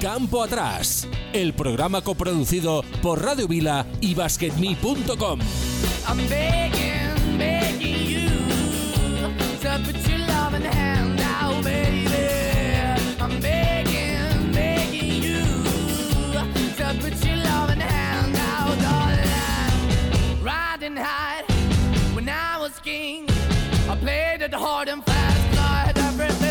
Campo Atrás, el programa coproducido por Radio Vila y BasketMe.com. When I was king. I played it hard and fast, I had everything.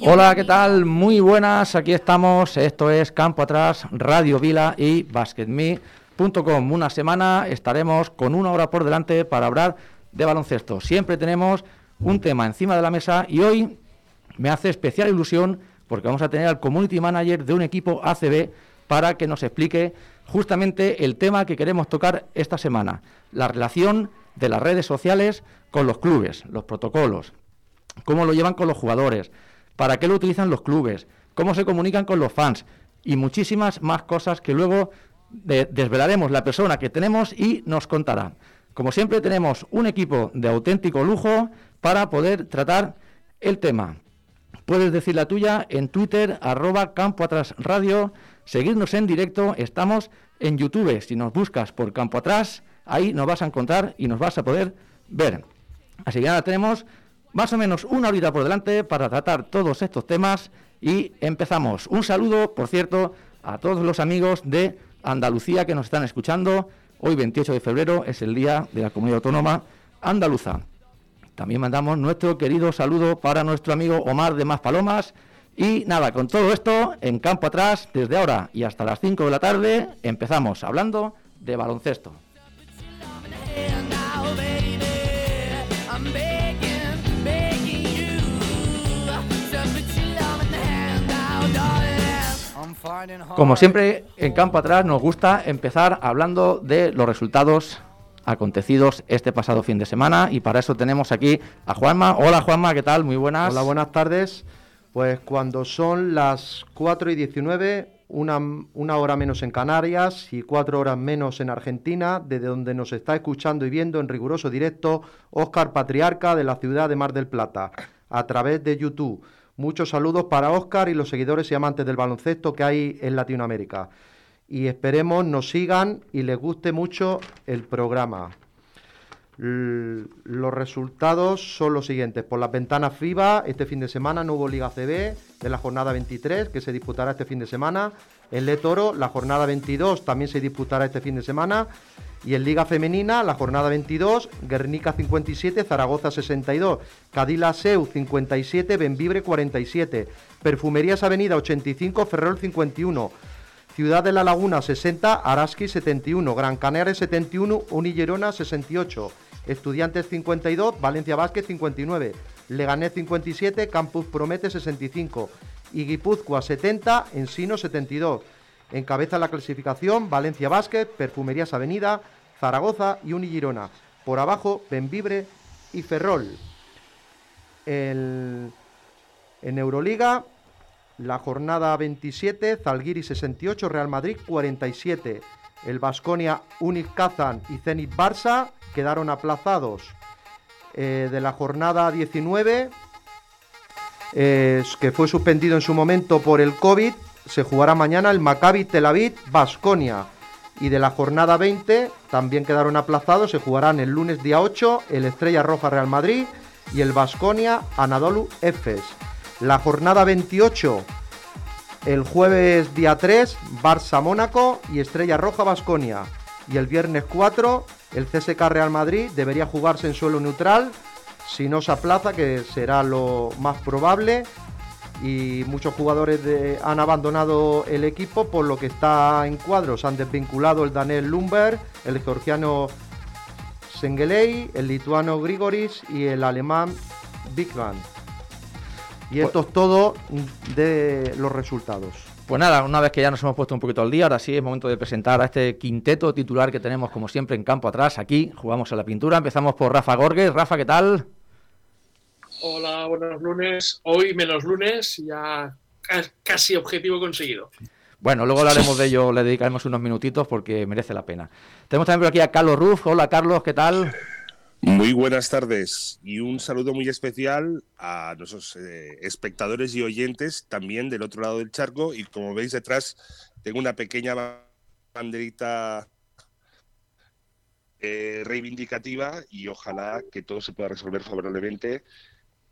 Hola, ¿qué tal? Muy buenas, aquí estamos. Esto es Campo Atrás, Radio Vila y BasketMe.com. Una semana estaremos con una hora por delante para hablar de baloncesto. Siempre tenemos un tema encima de la mesa y hoy me hace especial ilusión porque vamos a tener al community manager de un equipo ACB para que nos explique justamente el tema que queremos tocar esta semana, la relación de las redes sociales con los clubes, los protocolos, cómo lo llevan con los jugadores, para qué lo utilizan los clubes, cómo se comunican con los fans y muchísimas más cosas que luego de- desvelaremos la persona que tenemos y nos contará. Como siempre tenemos un equipo de auténtico lujo para poder tratar el tema. Puedes decir la tuya en Twitter, arroba Campo Atrás Radio, seguirnos en directo, estamos en YouTube, si nos buscas por Campo Atrás, ahí nos vas a encontrar y nos vas a poder ver. Así que ahora tenemos más o menos una horita por delante para tratar todos estos temas y empezamos. Un saludo, por cierto, a todos los amigos de Andalucía que nos están escuchando. Hoy 28 de febrero es el día de la comunidad autónoma andaluza. También mandamos nuestro querido saludo para nuestro amigo Omar de Más Palomas. Y nada, con todo esto, en campo atrás, desde ahora y hasta las 5 de la tarde, empezamos hablando de baloncesto. Como siempre, en campo atrás nos gusta empezar hablando de los resultados acontecidos este pasado fin de semana y para eso tenemos aquí a Juanma. Hola Juanma, ¿qué tal? Muy buenas. Hola, buenas tardes. Pues cuando son las 4 y 19, una, una hora menos en Canarias y cuatro horas menos en Argentina, desde donde nos está escuchando y viendo en riguroso directo Óscar Patriarca de la ciudad de Mar del Plata, a través de YouTube. Muchos saludos para Óscar y los seguidores y amantes del baloncesto que hay en Latinoamérica. Y esperemos nos sigan y les guste mucho el programa. Los resultados son los siguientes. Por las ventanas FIBA, este fin de semana no hubo Liga CB de la jornada 23, que se disputará este fin de semana. En Le Toro, la jornada 22 también se disputará este fin de semana. Y en Liga Femenina, la jornada 22, Guernica 57, Zaragoza 62, Cadila Seu 57, Benvibre 47, Perfumerías Avenida 85, Ferrol 51, Ciudad de la Laguna 60, Araski 71, Gran Canaria 71, Unillerona 68, Estudiantes 52, Valencia Vázquez 59, Leganés 57, Campus Promete 65 y Guipúzcoa 70, Ensino 72. Encabeza la clasificación Valencia Vázquez, Perfumerías Avenida, Zaragoza y Unigirona. Por abajo, Benvibre y Ferrol. En Euroliga, la jornada 27, Zalgiris 68, Real Madrid 47. El Basconia, Unic Kazan y Zenit Barça quedaron aplazados. Eh, de la jornada 19, eh, que fue suspendido en su momento por el COVID, se jugará mañana el Maccabi Tel Aviv Basconia. Y de la jornada 20 también quedaron aplazados, se jugarán el lunes día 8 el Estrella Roja Real Madrid y el Basconia Anadolu Efes. La jornada 28 el jueves día 3 Barça Mónaco y Estrella Roja Basconia. Y el viernes 4 el CSK Real Madrid debería jugarse en suelo neutral si no se aplaza, que será lo más probable. Y muchos jugadores de- han abandonado el equipo por lo que está en cuadros. Han desvinculado el Daniel Lumber, el georgiano Sengelei, el lituano Grigoris y el alemán Bigman. Y esto es todo de los resultados. Pues nada, una vez que ya nos hemos puesto un poquito al día, ahora sí es momento de presentar a este quinteto titular que tenemos como siempre en campo atrás. Aquí jugamos a la pintura. Empezamos por Rafa Gorges. Rafa, ¿qué tal? Hola, buenos lunes. Hoy menos lunes, ya ca- casi objetivo conseguido. Bueno, luego hablaremos de ello, le dedicaremos unos minutitos porque merece la pena. Tenemos también por aquí a Carlos Ruf. Hola Carlos, ¿qué tal? Muy buenas tardes y un saludo muy especial a nuestros eh, espectadores y oyentes también del otro lado del charco y como veis detrás tengo una pequeña banderita eh, reivindicativa y ojalá que todo se pueda resolver favorablemente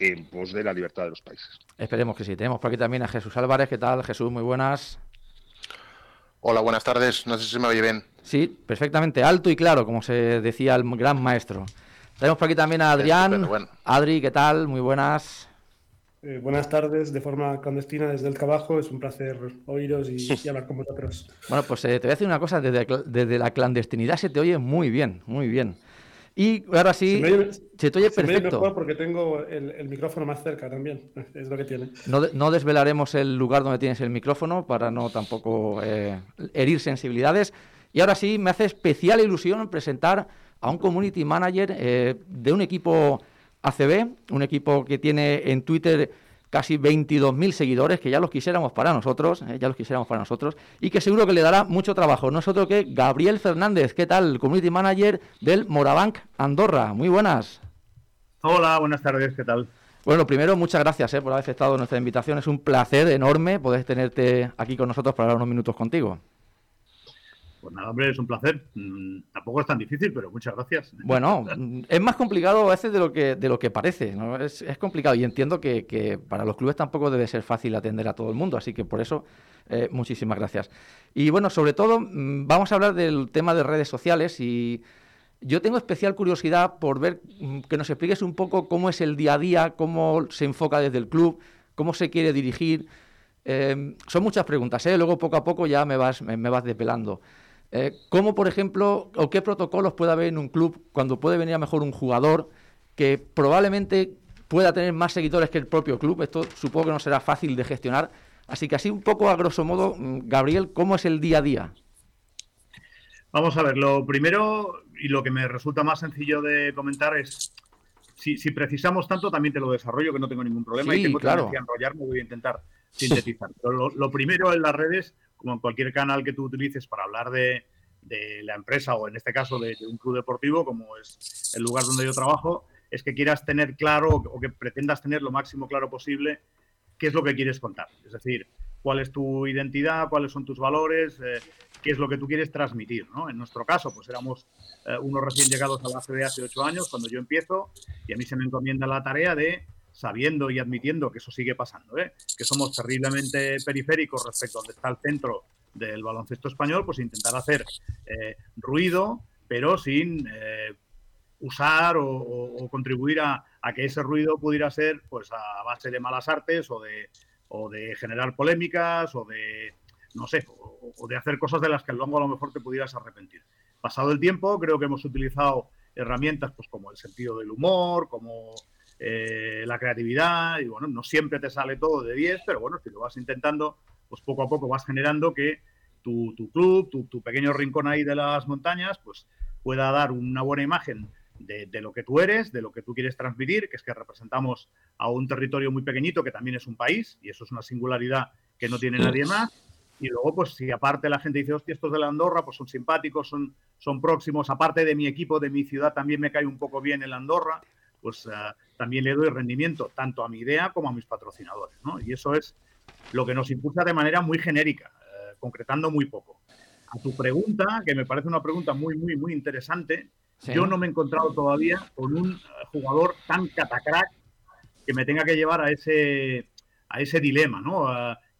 en pos de la libertad de los países. Esperemos que sí. Tenemos por aquí también a Jesús Álvarez. ¿Qué tal, Jesús? Muy buenas. Hola, buenas tardes. No sé si me oye bien. Sí, perfectamente. Alto y claro, como se decía el gran maestro. Tenemos por aquí también a Adrián. Bueno. Adri, ¿qué tal? Muy buenas. Eh, buenas tardes, de forma clandestina desde el trabajo. Es un placer oíros y, y hablar con vosotros. Bueno, pues eh, te voy a decir una cosa. Desde la clandestinidad se te oye muy bien, muy bien. Y ahora sí, Se me oye- se te oye Se me oye perfecto. mejor porque tengo el, el micrófono más cerca también. Es lo que tiene. No, de- no desvelaremos el lugar donde tienes el micrófono para no tampoco eh, herir sensibilidades. Y ahora sí, me hace especial ilusión presentar a un community manager eh, de un equipo ACB, un equipo que tiene en Twitter casi 22.000 seguidores, que ya los quisiéramos para nosotros, eh, ya los quisiéramos para nosotros, y que seguro que le dará mucho trabajo. No es otro que Gabriel Fernández, ¿qué tal? Community manager del Morabank Andorra. Muy buenas. Hola, buenas tardes, ¿qué tal? Bueno, primero, muchas gracias eh, por haber aceptado nuestra invitación. Es un placer enorme poder tenerte aquí con nosotros para hablar unos minutos contigo. Pues nada, hombre, es un placer. Mm, tampoco es tan difícil, pero muchas gracias. Bueno, es más complicado a veces de lo que, de lo que parece. ¿no? Es, es complicado y entiendo que, que para los clubes tampoco debe ser fácil atender a todo el mundo. Así que por eso, eh, muchísimas gracias. Y bueno, sobre todo, mm, vamos a hablar del tema de redes sociales y yo tengo especial curiosidad por ver mm, que nos expliques un poco cómo es el día a día, cómo se enfoca desde el club, cómo se quiere dirigir. Eh, son muchas preguntas, ¿eh? luego poco a poco ya me vas, me, me vas despelando. Eh, ¿Cómo, por ejemplo, o qué protocolos puede haber en un club cuando puede venir a mejor un jugador que probablemente pueda tener más seguidores que el propio club? Esto supongo que no será fácil de gestionar. Así que así un poco a grosso modo, mm, Gabriel, ¿cómo es el día a día? Vamos a ver, lo primero y lo que me resulta más sencillo de comentar es, si, si precisamos tanto, también te lo desarrollo, que no tengo ningún problema Sí, y tengo claro. tendencia a enrollarme, voy a intentar sintetizar. Pero lo, lo primero en las redes, cualquier canal que tú utilices para hablar de, la empresa o en este caso de, un club deportivo, como es el lugar donde yo trabajo, es que quieras tener claro o que pretendas tener lo máximo claro posible qué es lo que quieres contar. Es decir, cuál es tu identidad, cuáles son tus valores, eh, qué es lo que tú quieres transmitir. ¿no? En nuestro caso, pues éramos eh, unos recién llegados a la ACB hace ocho años, cuando yo empiezo, y a mí se me encomienda la tarea de, sabiendo y admitiendo que eso sigue pasando, ¿eh? que somos terriblemente periféricos respecto a donde está el centro del baloncesto español, pues intentar hacer eh, ruido, pero sin eh, usar o, contribuir a, que ese ruido pudiera ser pues a base de malas artes o de, o de generar polémicas o de, no sé, o, o de hacer cosas de las que luego a lo mejor te pudieras arrepentir. Pasado el tiempo, creo que hemos utilizado herramientas pues como el sentido del humor, como eh, la creatividad, y bueno, no siempre te sale todo de 10, pero bueno, si lo vas intentando, pues poco a poco vas generando que tu, tu club, tu, tu pequeño rincón ahí de las montañas, pues pueda dar una buena imagen de, de lo que tú eres, de lo que tú quieres transmitir, que es que representamos a un territorio muy pequeñito que también es un país, y eso es una singularidad que no tiene nadie más. Y luego, pues si aparte la gente dice, hostia, estos de la Andorra, pues son simpáticos, son, son próximos, aparte de mi equipo, de mi ciudad, también me cae un poco bien el Andorra, pues eh, también le doy rendimiento tanto a mi idea como a mis patrocinadores, ¿no? Y eso es lo que nos impulsa de manera muy genérica, eh, concretando muy poco. A tu pregunta, que me parece una pregunta muy, muy, muy interesante, Sí. yo no me he encontrado todavía con un eh, jugador tan catacrack que me tenga que llevar a ese, a ese dilema, ¿no?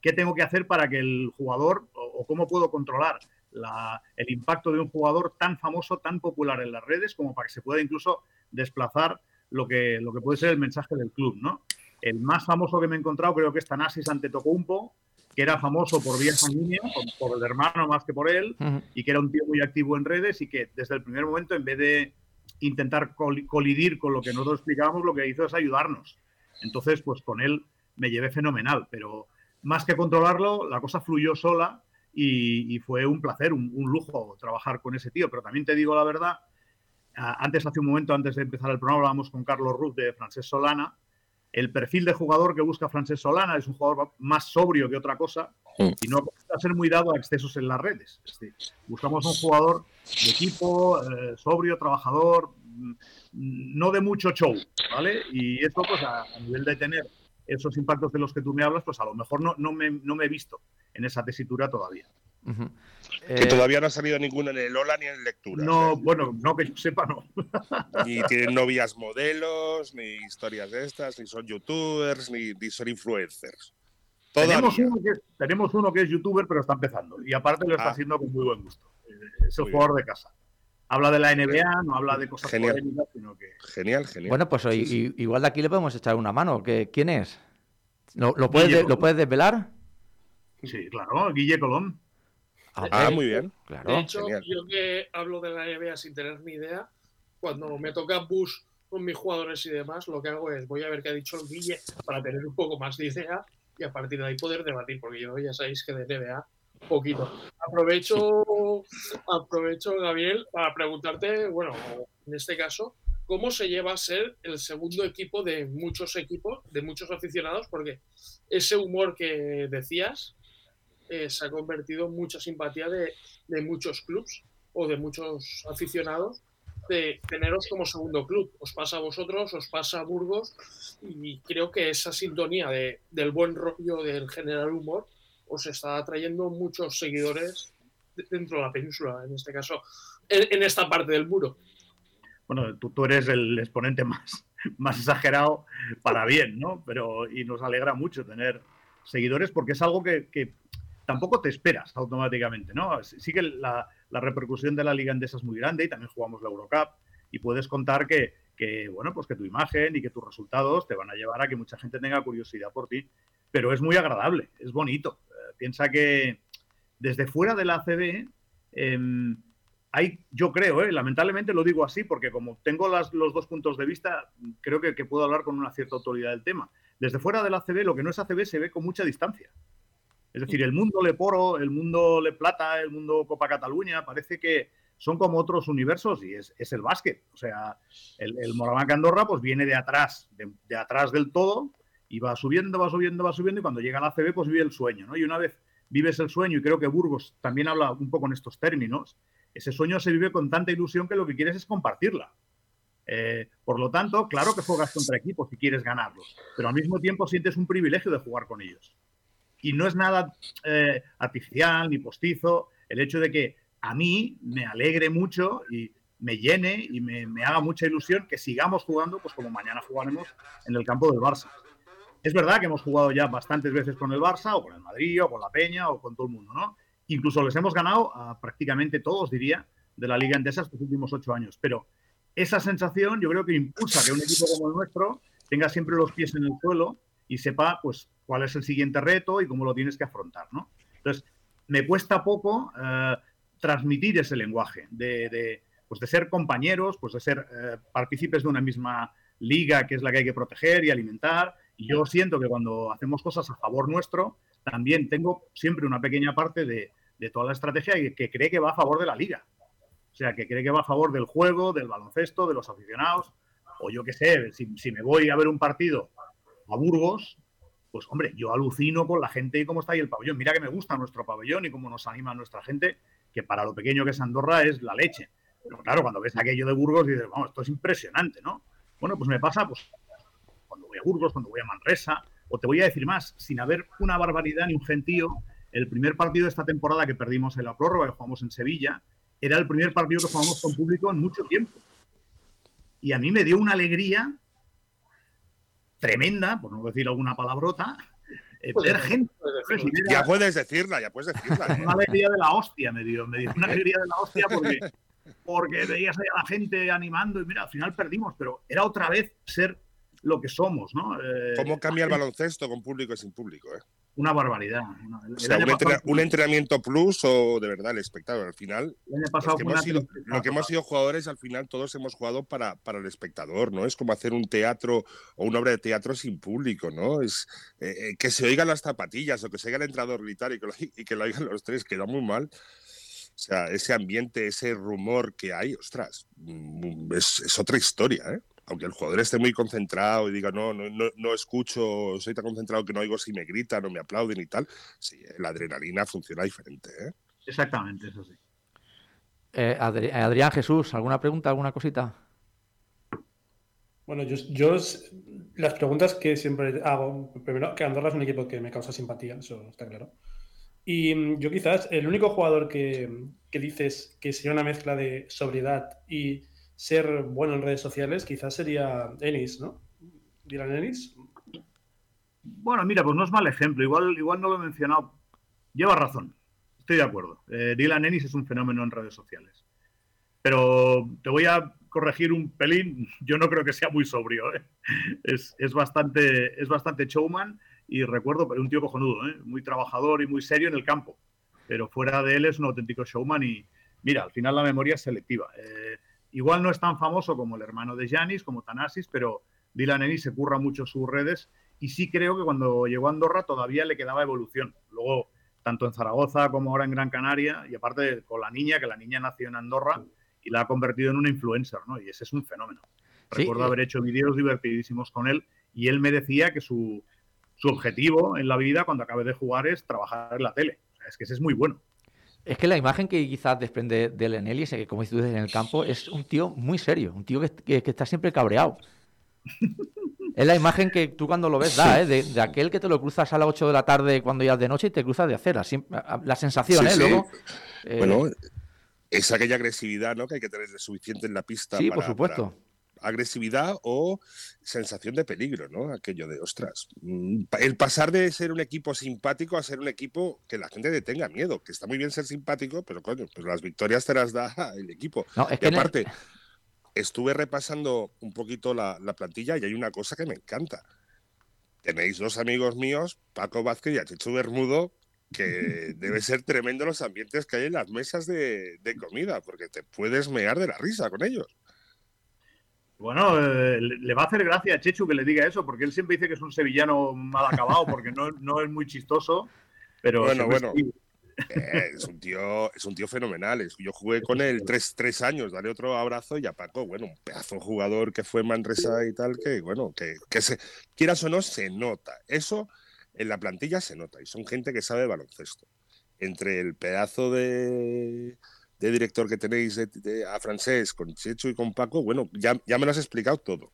¿Qué tengo que hacer para que el jugador, o, o cómo puedo controlar la- el impacto de un jugador tan famoso, tan popular en las redes, como para que se pueda incluso desplazar lo que, lo que puede ser el mensaje del club, ¿no? El más famoso que me he encontrado creo que es Tanasis Antetokounmpo, que era famoso por vía sanguínea, por, por el hermano más que por él, Ujú. y que era un tío muy activo en redes y que desde el primer momento, en vez de intentar col- colidir con lo que nosotros explicábamos, lo que hizo es ayudarnos. Entonces, pues con él me llevé fenomenal, pero más que controlarlo, la cosa fluyó sola y, y fue un placer, un, un lujo trabajar con ese tío. Pero también te digo la verdad, antes, hace un momento, antes de empezar el programa, hablábamos con Carlos Ruth de Francesc Solana. El perfil de jugador que busca Francesc Solana es un jugador más sobrio que otra cosa, y no a ser muy dado a excesos en las redes. Es decir, buscamos un jugador de equipo, eh, sobrio, trabajador, mm, no de mucho show, ¿vale? Y esto, pues a, a nivel de tener esos impactos de los que tú me hablas, pues a lo mejor no, no, me, no me he visto en esa tesitura todavía. Que Eh, todavía no ha salido ninguno en el Ola ni en lectura. No, bueno, no que yo sepa, no. Ni tienen novias modelos, ni historias de estas, ni son youtubers, ni, ni son influencers. Tenemos uno, que, es- tenemos uno que es youtuber, pero está empezando. Y aparte lo está Ah. haciendo con muy buen gusto. Eh, Es el Muy jugador de casa. Habla de la NBA, no habla de cosas Genial. polémicas, sino que Genial, genial. Bueno, pues Sí, sí. igual de aquí le podemos echar una mano. que ¿Quién es? ¿Lo, lo puedes. ¿Lo puedes desvelar? sí, claro, Guille Colón. Ah, ver, muy bien. Claro. De hecho, genial. yo que hablo de la NBA sin tener ni idea, cuando me toca bus con mis jugadores y demás, lo que hago es voy a ver qué ha dicho el Guille para tener un poco más de idea y a partir de ahí poder debatir, porque yo ya sabéis que de NBA poquito. Aprovecho, aprovecho Gabriel, para preguntarte, bueno, en este caso, ¿cómo se lleva a ser el segundo equipo de muchos equipos, de muchos aficionados? Porque ese humor que decías eh, se ha convertido en mucha simpatía de, de muchos clubs o de muchos aficionados de teneros como segundo club. Os pasa a vosotros, os pasa a Burgos y creo que esa sintonía de, del buen rollo, del generar humor, os está atrayendo muchos seguidores de- dentro de la península, en este caso, en, esta parte del muro. Bueno, tú, tú eres el exponente más, más exagerado para bien, ¿no? Pero, y nos alegra mucho tener seguidores porque es algo que tampoco te esperas automáticamente, ¿no? Sí que la, la repercusión de la Liga Endesa es muy grande y también jugamos la Eurocup y puedes contar que, bueno, pues que tu imagen y que tus resultados te van a llevar a que mucha gente tenga curiosidad por ti, pero es muy agradable, es bonito. Eh, piensa que desde fuera de la ACB em, hay, yo creo, ¿eh? lamentablemente lo digo así, porque como tengo los dos puntos de vista, creo que, que puedo hablar con una cierta autoridad del tema. Desde fuera del ACB, lo que no es ACB se ve con mucha distancia. Es decir, el mundo Leporo, el mundo Le Plata, el mundo Copa Cataluña, parece que son como otros universos y es, es el básquet. O sea, el, el Moraván Andorra pues viene de atrás, de, de atrás del todo y va subiendo, va subiendo, va subiendo y cuando llega a la ACB pues vive el sueño, ¿no? Y una vez vives el sueño y creo que Burgos también habla un poco en estos términos, ese sueño se vive con tanta ilusión que lo que quieres es compartirla. Eh, por lo tanto, claro que juegas contra equipos si quieres ganarlos, pero al mismo tiempo sientes un privilegio de jugar con ellos. Y no es nada eh, artificial ni postizo el hecho de que a mí me alegre mucho y me llene y me, haga mucha ilusión que sigamos jugando, pues como mañana jugaremos en el campo del Barça. Es verdad que hemos jugado ya bastantes veces con el Barça, o con el Madrid, o con la Peña, o con todo el mundo, ¿no? Incluso les hemos ganado a prácticamente todos, diría, de la Liga Endesa estos últimos ocho años. Pero esa sensación yo creo que impulsa que un equipo como el nuestro tenga siempre los pies en el suelo y sepa, pues, cuál es el siguiente reto y cómo lo tienes que afrontar, ¿no? Entonces, me cuesta poco eh, transmitir ese lenguaje de, de, pues de ser compañeros, pues de ser eh, partícipes de una misma liga que es la que hay que proteger y alimentar. Y yo siento que cuando hacemos cosas a favor nuestro, también tengo siempre una pequeña parte de, de toda la estrategia que, que cree que va a favor de la liga. O sea, que cree que va a favor del juego, del baloncesto, de los aficionados. O yo qué sé, si, si me voy a ver un partido a Burgos, pues hombre, yo alucino con la gente y cómo está ahí el pabellón. Mira que me gusta nuestro pabellón y cómo nos anima nuestra gente, que para lo pequeño que es Andorra es la leche. Pero claro, cuando ves aquello de Burgos dices, vamos, esto es impresionante, ¿no? Bueno, pues me pasa pues, cuando voy a Burgos, cuando voy a Manresa, o te voy a decir más, sin haber una barbaridad ni un gentío, el primer partido de esta temporada que perdimos en la prórroga, que jugamos en Sevilla, era el primer partido que jugamos con público en mucho tiempo. Y a mí me dio una alegría tremenda, por no decir alguna palabrota, eh, ver gente. Ya puedes decirla, ya puedes decirla. ¿eh? una alegría de la hostia me dio, me dio una alegría de la hostia porque, porque veías a la gente animando y mira, al final perdimos, pero era otra vez ser lo que somos, ¿no? Eh, ¿Cómo cambia el baloncesto con público y sin público? eh? Una barbaridad. El O sea, un, pasado- entrena- un entrenamiento plus o de verdad el espectáculo. Al final, pasado que hemos sido, lo que hemos sido jugadores, al final todos hemos jugado para, para el espectador, ¿no? Es como hacer un teatro o una obra de teatro sin público, ¿no? Es eh, eh, que se oigan las zapatillas o que se oiga el entrenador gritar y que, lo, y que lo oigan los tres, queda muy mal. O sea, ese ambiente, ese rumor que hay, ostras, mm, es, es otra historia, ¿eh? Aunque el jugador esté muy concentrado y diga, no, no, no, no escucho, soy tan concentrado que no oigo si me gritan o me aplauden y tal, sí, la adrenalina funciona diferente. ¿eh? Exactamente, eso sí. Eh, Adri- Adrián Jesús, ¿alguna pregunta, alguna cosita? Bueno, yo, yo las preguntas que siempre hago, primero, que Andorra es un equipo que me causa simpatía, eso está claro. Y mm, yo quizás el único jugador que, que dices que sería una mezcla de sobriedad y ser bueno en redes sociales, quizás sería Ennis, ¿no? Dylan Ennis. Bueno, mira, pues no es mal ejemplo. Igual, igual no lo he mencionado. Lleva razón. Estoy de acuerdo. Eh, Dylan Ennis es un fenómeno en redes sociales. Pero te voy a corregir un pelín. Yo no creo que sea muy sobrio. ¿eh? Es, es bastante, es bastante showman y recuerdo, pero un tío cojonudo, ¿eh? muy trabajador y muy serio en el campo. Pero fuera de él es un auténtico showman y mira, al final la memoria es selectiva. Igual no es tan famoso como el hermano de Janis, como Tanasis, pero Dylan Ennis se curra mucho sus redes y sí creo que cuando llegó a Andorra todavía le quedaba evolución. Luego, tanto en Zaragoza como ahora en Gran Canaria, y aparte con la niña, que la niña nació en Andorra y la ha convertido en una influencer, ¿no? Y ese es un fenómeno. Sí, Recuerdo haber hecho vídeos divertidísimos con él y él me decía que su, su objetivo en la vida cuando acabe de jugar es trabajar en la tele. O sea, es que ese es muy bueno. Es que la imagen que quizás desprende de Lenelli, que como dices en el campo, es un tío muy serio, un tío que, que- que está siempre cabreado. Es la imagen que tú cuando lo ves da, ¿eh? de, de aquel que te lo cruzas a las 8 de la tarde cuando ya es de noche y te cruzas de acera. La sensación, Sí, ¿eh? sí. Luego, eh, Bueno, es aquella agresividad ¿no? que hay que tener suficiente en la pista. sí, por supuesto. para- agresividad o sensación de peligro, ¿no? Aquello de, ostras, mm, el pasar de ser un equipo simpático a ser un equipo que la gente le tenga miedo, que está muy bien ser simpático, pero coño, pues las victorias te las da el equipo. No, es Y que el- aparte, estuve repasando un poquito la, la plantilla y hay una cosa que me encanta. Tenéis dos amigos míos, Paco Vázquez y a Chechu Bermudo, que debe ser tremendo los ambientes que hay en las mesas de, de comida, porque te puedes mear de la risa con ellos. Bueno, eh, le va a hacer gracia a Chechu que le diga eso, porque él siempre dice que es un sevillano mal acabado, porque no, no es muy chistoso. Pero Bueno, bueno. Eh, es un tío, es un tío fenomenal. Yo jugué con él tres, tres años, daré otro abrazo y a Paco, bueno, un pedazo de jugador que fue Manresa y tal, que bueno, que, que se, quieras o no, se nota. Eso en la plantilla se nota y son gente que sabe baloncesto. Entre el pedazo de, de director que tenéis de- de- a francés con Checho y con Paco, bueno, ya, ya me lo has explicado todo.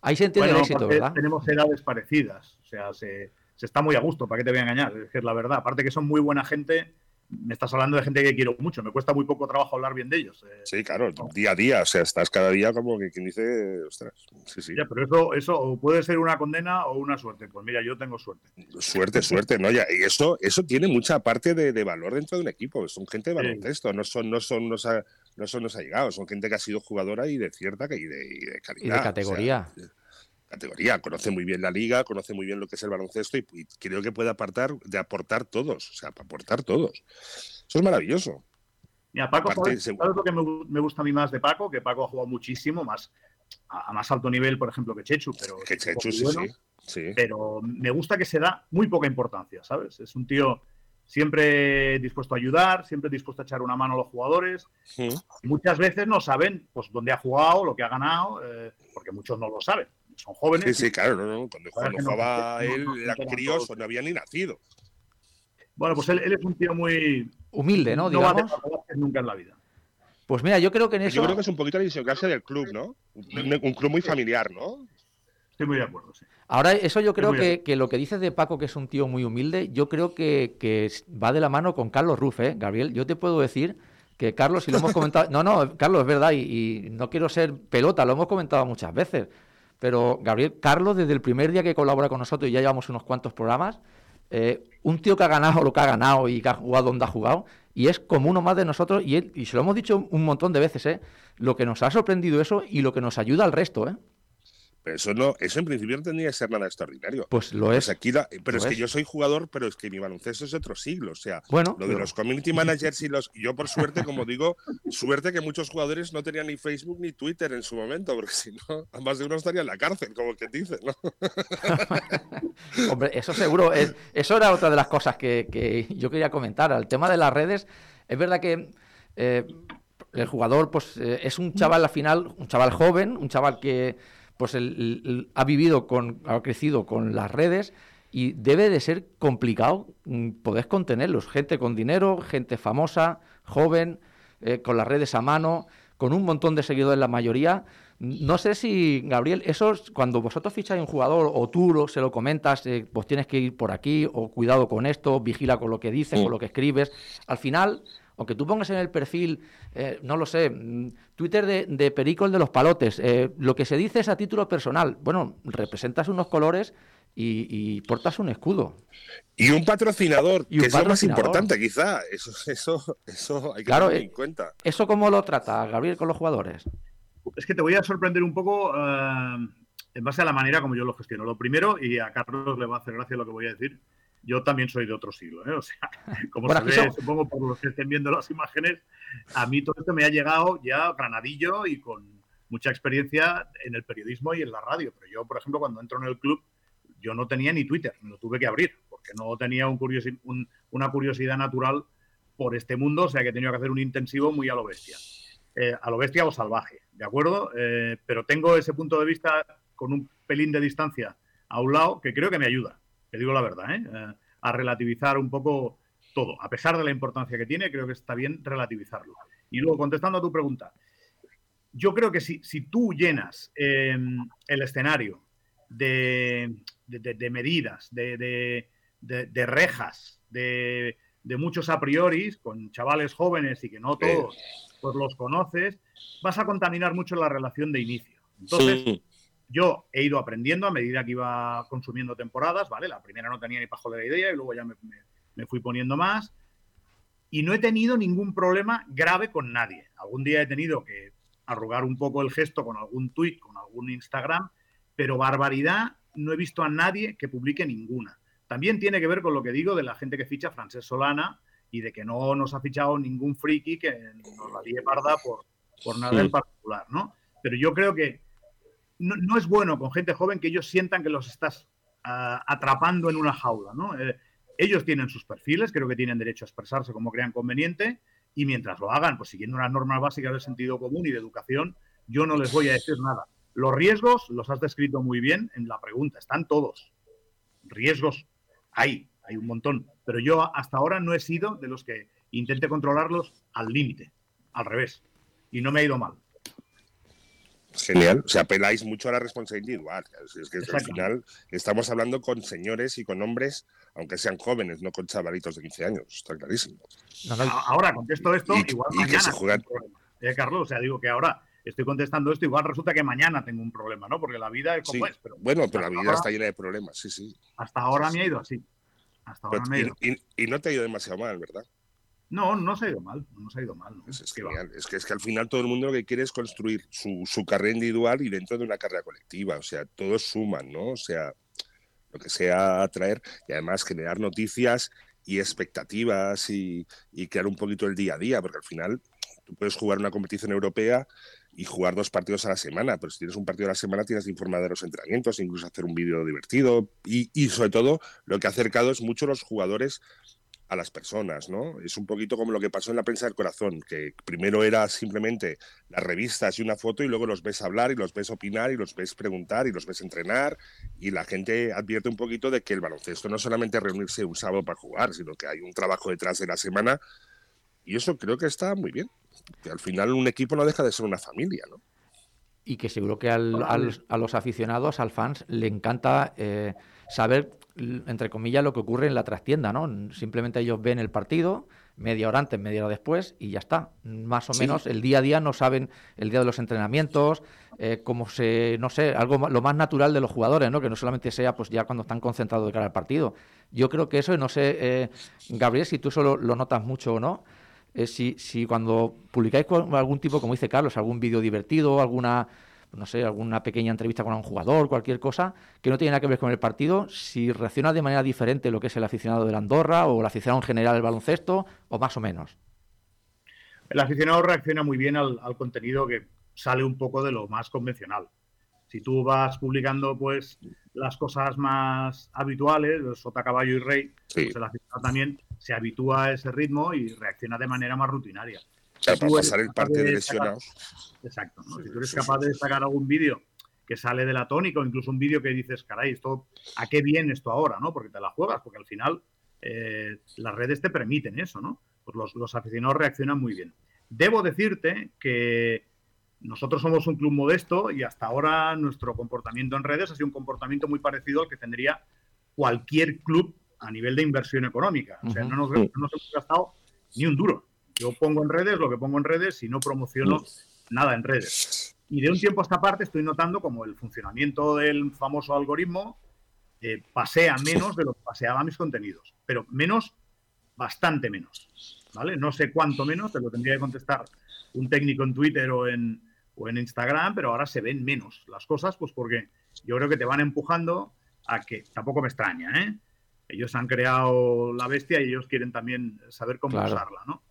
Ahí se entiende Bueno, el éxito, ¿verdad? tenemos edades parecidas. O sea, se, se está muy a gusto, ¿para qué te voy a engañar? Es que es la verdad. Aparte que son muy buena gente, me estás hablando de gente que quiero mucho. Me cuesta muy poco trabajo hablar bien de ellos. eh. Sí, claro, día a día, o sea, estás cada día como que quien dice, ostras, sí, sí. Ya, pero eso, eso puede ser una condena o una suerte. Pues mira, yo tengo suerte. Suerte, suerte, ¿no? Ya, y eso, eso tiene mucha parte de, de valor dentro de un equipo. Son gente de Sí. baloncesto, no son, no son unos, no son unos allegados, son gente que ha sido jugadora y de cierta que- y de, y de calidad. Y de o sea, categoría. conoce muy bien la liga, conoce muy bien lo que es el baloncesto y, y creo que puede apartar, de aportar todos, o sea, aportar todos. Eso es maravilloso. Mira, Paco, Aparte, ¿sabes, lo que me, me gusta a mí más de Paco? Que Paco ha jugado muchísimo, más a, a más alto nivel, por ejemplo, que Chechu. Pero, Que Chechu, sí, bueno. sí, sí. pero me gusta que se da muy poca importancia, ¿sabes? Es un tío siempre dispuesto a ayudar, siempre dispuesto a echar una mano a los jugadores. Mm. Muchas veces no saben pues dónde ha jugado, lo que ha ganado, eh, porque muchos no lo saben. Son Sí, jóvenes. sí, claro, no, no, Cuando, no- jugaba no- él, no- no eran tengan críos no había ni nacido. Bueno, pues él, él es un tío muy... Humilde, ¿no? No va a Digamos. nunca en la vida. Pues mira, yo creo que en eso. Yo creo que es un poquito la idiosincrasia del club, ¿no? Un, un club muy familiar, ¿no? Estoy muy de acuerdo, sí. Ahora, eso yo creo que, que lo que dices de Paco, que es un tío muy humilde, yo creo que, que va de la mano con Carlos Ruff, ¿eh? Gabriel, yo te puedo decir que Carlos, si lo hemos comentado, no, no, Carlos, es verdad, y, y no quiero ser pelota, lo hemos comentado muchas veces, pero Gabriel, Carlos, desde el primer día que colabora con nosotros, y ya llevamos unos cuantos programas, eh, un tío que ha ganado lo que ha ganado y que ha jugado donde ha jugado, y es como uno más de nosotros, y, él, y se lo hemos dicho un montón de veces, ¿eh? Lo que nos ha sorprendido eso y lo que nos ayuda al resto, ¿eh? Pero eso no, eso en principio no tendría que ser nada extraordinario. Pues lo Pues es. aquí la- pero Lo es que es. yo soy jugador, pero es que mi baloncesto es otro siglo. O sea, Bueno, lo de pero- los community managers y los. Yo, por suerte, como digo, suerte que muchos jugadores no tenían ni Facebook ni Twitter en su momento, porque si no, más de uno estaría en la cárcel, como que dice, ¿no? Hombre, eso seguro. Es, eso era otra de las cosas que, que yo quería comentar. El tema de las redes, es verdad que eh, el jugador pues eh, es un chaval al final, un chaval joven, un chaval que pues el- el- ha vivido con, ha crecido con las redes y debe de ser complicado mm, poder contenerlos. Gente con dinero, gente famosa, joven, eh, con las redes a mano, con un montón de seguidores la mayoría. No sé si, Gabriel, eso es cuando vosotros ficháis un jugador o tú lo- se lo comentas, eh, pues tienes que ir por aquí, o cuidado con esto, vigila con lo que dices, Mm. con lo que escribes. Al final, aunque tú pongas en el perfil, eh, no lo sé, mm, Twitter de, de Perico el de los palotes, eh, lo que se dice es a título personal. Bueno, representas unos colores y, y portas un escudo. Y un patrocinador, Y un que es lo más importante, quizá. Eso, eso, eso hay que Claro, tener eh, en cuenta. ¿Eso cómo lo trata Gabriel con los jugadores? Es que te voy a sorprender un poco eh, en base a la manera como yo lo gestiono. Lo primero, y a Carlos le va a hacer gracia lo que voy a decir, yo también soy de otro siglo. ¿eh? O sea, como Bueno, se ve, supongo por los que estén viendo las imágenes, a mí todo esto me ha llegado ya granadillo y con mucha experiencia en el periodismo y en la radio. Pero yo, por ejemplo, cuando entro en el club, yo no tenía ni Twitter, me lo tuve que abrir, porque no tenía un curiosi- un- una curiosidad natural por este mundo, o sea que he tenido que hacer un intensivo muy a lo bestia. Eh, a lo bestia o salvaje, ¿de acuerdo? Eh, pero tengo ese punto de vista con un pelín de distancia a un lado que creo que me ayuda, te digo la verdad, ¿eh? Eh, a relativizar un poco todo. A pesar de la importancia que tiene, creo que está bien relativizarlo. Y luego, contestando a tu pregunta, yo creo que si, si tú llenas eh, el escenario de, de- de- de medidas, de, rejas, de, de muchos a priori, con chavales jóvenes y que no todos pues los conoces, vas a contaminar mucho la relación de inicio. Entonces, Sí. Yo he ido aprendiendo a medida que iba consumiendo temporadas, ¿vale? La primera no tenía ni pajolera idea y luego ya me, me- me fui poniendo más. Y no he tenido ningún problema grave con nadie. Algún día he tenido que arrugar un poco el gesto con algún tuit, con algún Instagram, pero barbaridad no he visto a nadie que publique ninguna. También tiene que ver con lo que digo de la gente que ficha Francesc Solana y de que no nos ha fichado ningún friki que nos la parda por, por nada en particular, ¿no? Pero yo creo que no, no es bueno con gente joven que ellos sientan que los estás ah, atrapando en una jaula, ¿no? Eh, ellos tienen sus perfiles, creo que tienen derecho a expresarse como crean conveniente y mientras lo hagan, pues siguiendo unas normas básicas de sentido común y de educación, yo no les voy a decir nada. Los riesgos los has descrito muy bien en la pregunta, están todos. Riesgos hay, hay un montón, pero yo hasta ahora no he sido de los que intente controlarlos al límite, al revés, y no me ha ido mal. Genial. O sea, apeláis mucho a la responsabilidad individual. Es es que al final estamos hablando con señores y con hombres, aunque sean jóvenes, no con chavalitos de 15 años. Está clarísimo. Ahora contesto esto, Y- igual y que se juegan-. Eh, Carlos, o sea, digo que ahora estoy contestando esto, igual resulta que mañana tengo un problema, ¿no? Porque la vida es como Sí. es, pero Bueno, pero la vida ahora- está llena de problemas, sí, sí. hasta ahora me ha ido así. Hasta ahora Pero- me ha ido. y, y- y no te ha ido demasiado mal, ¿verdad? No, no se ha ido mal, no se ha ido mal. ¿no? Es, que, es que al final todo el mundo lo que quiere es construir su, su carrera individual y dentro de una carrera colectiva. O sea, todos suman, ¿no? O sea, lo que sea atraer y además generar noticias y expectativas y, y crear un poquito el día a día, porque al final tú puedes jugar una competición europea y jugar dos partidos a la semana, pero si tienes un partido a la semana tienes que informar de los entrenamientos, incluso hacer un vídeo divertido y, y sobre todo lo que ha acercado es mucho los jugadores a las personas, ¿no? Es un poquito como lo que pasó en la prensa del corazón, que primero era simplemente las revistas y una foto y luego los ves hablar y los ves opinar y los ves preguntar y los ves entrenar y la gente advierte un poquito de que el baloncesto no solamente es reunirse un sábado para jugar, sino que hay un trabajo detrás de la semana y eso creo que está muy bien. Que al final un equipo no deja de ser una familia, ¿no? y que seguro que al- al- a los aficionados, al fans, le encanta eh, saber, entre comillas, lo que ocurre en la trastienda, ¿no? Simplemente ellos ven el partido, media hora antes, media hora después, y ya está. Más o Sí. menos el día a día no saben el día de los entrenamientos, eh, cómo se, no sé, algo lo más natural de los jugadores, ¿no? Que no solamente sea pues ya cuando están concentrados de cara al partido. Yo creo que eso, y no sé, eh, Gabriel, si tú eso lo, notas mucho o no, eh, si, si cuando publicáis algún tipo, como dice Carlos, algún vídeo divertido, alguna, no sé, alguna pequeña entrevista con un jugador, cualquier cosa, que no tiene nada que ver con el partido, si reacciona de manera diferente lo que es el aficionado de la Andorra o el aficionado en general del baloncesto, o más o menos. El aficionado reacciona muy bien al, al contenido que sale un poco de lo más convencional. Si tú vas publicando pues las cosas más habituales, el sota, caballo y rey, Sí. pues el aficionado también se habitúa a ese ritmo y reacciona de manera más rutinaria. Claro, para pasar el parte de lesionados. Exacto. ¿no? Sí, Si tú eres sí, capaz sí. de destacar algún vídeo que sale de la tónica o incluso un vídeo que dices, caray, esto, ¿a qué viene esto ahora? ¿no? Porque te la juegas, porque al final eh, las redes te permiten eso, ¿no? Pues los, los aficionados reaccionan muy bien. Debo decirte que nosotros somos un club modesto y hasta ahora nuestro comportamiento en redes ha sido un comportamiento muy parecido al que tendría cualquier club a nivel de inversión económica. O sea, Ujú. no nos, no nos hemos gastado ni un duro. Yo pongo en redes lo que pongo en redes y no promociono nada en redes. Y de un tiempo a esta parte estoy notando como el funcionamiento del famoso algoritmo eh, pasea menos de lo que paseaba mis contenidos, pero menos, bastante menos. ¿Vale? No sé cuánto menos, te lo tendría que contestar un técnico en Twitter o en, o en Instagram, pero ahora se ven menos las cosas, pues porque yo creo que te van empujando a que, tampoco me extraña, ¿eh? Ellos han creado la bestia y ellos quieren también saber cómo Claro. usarla, ¿no?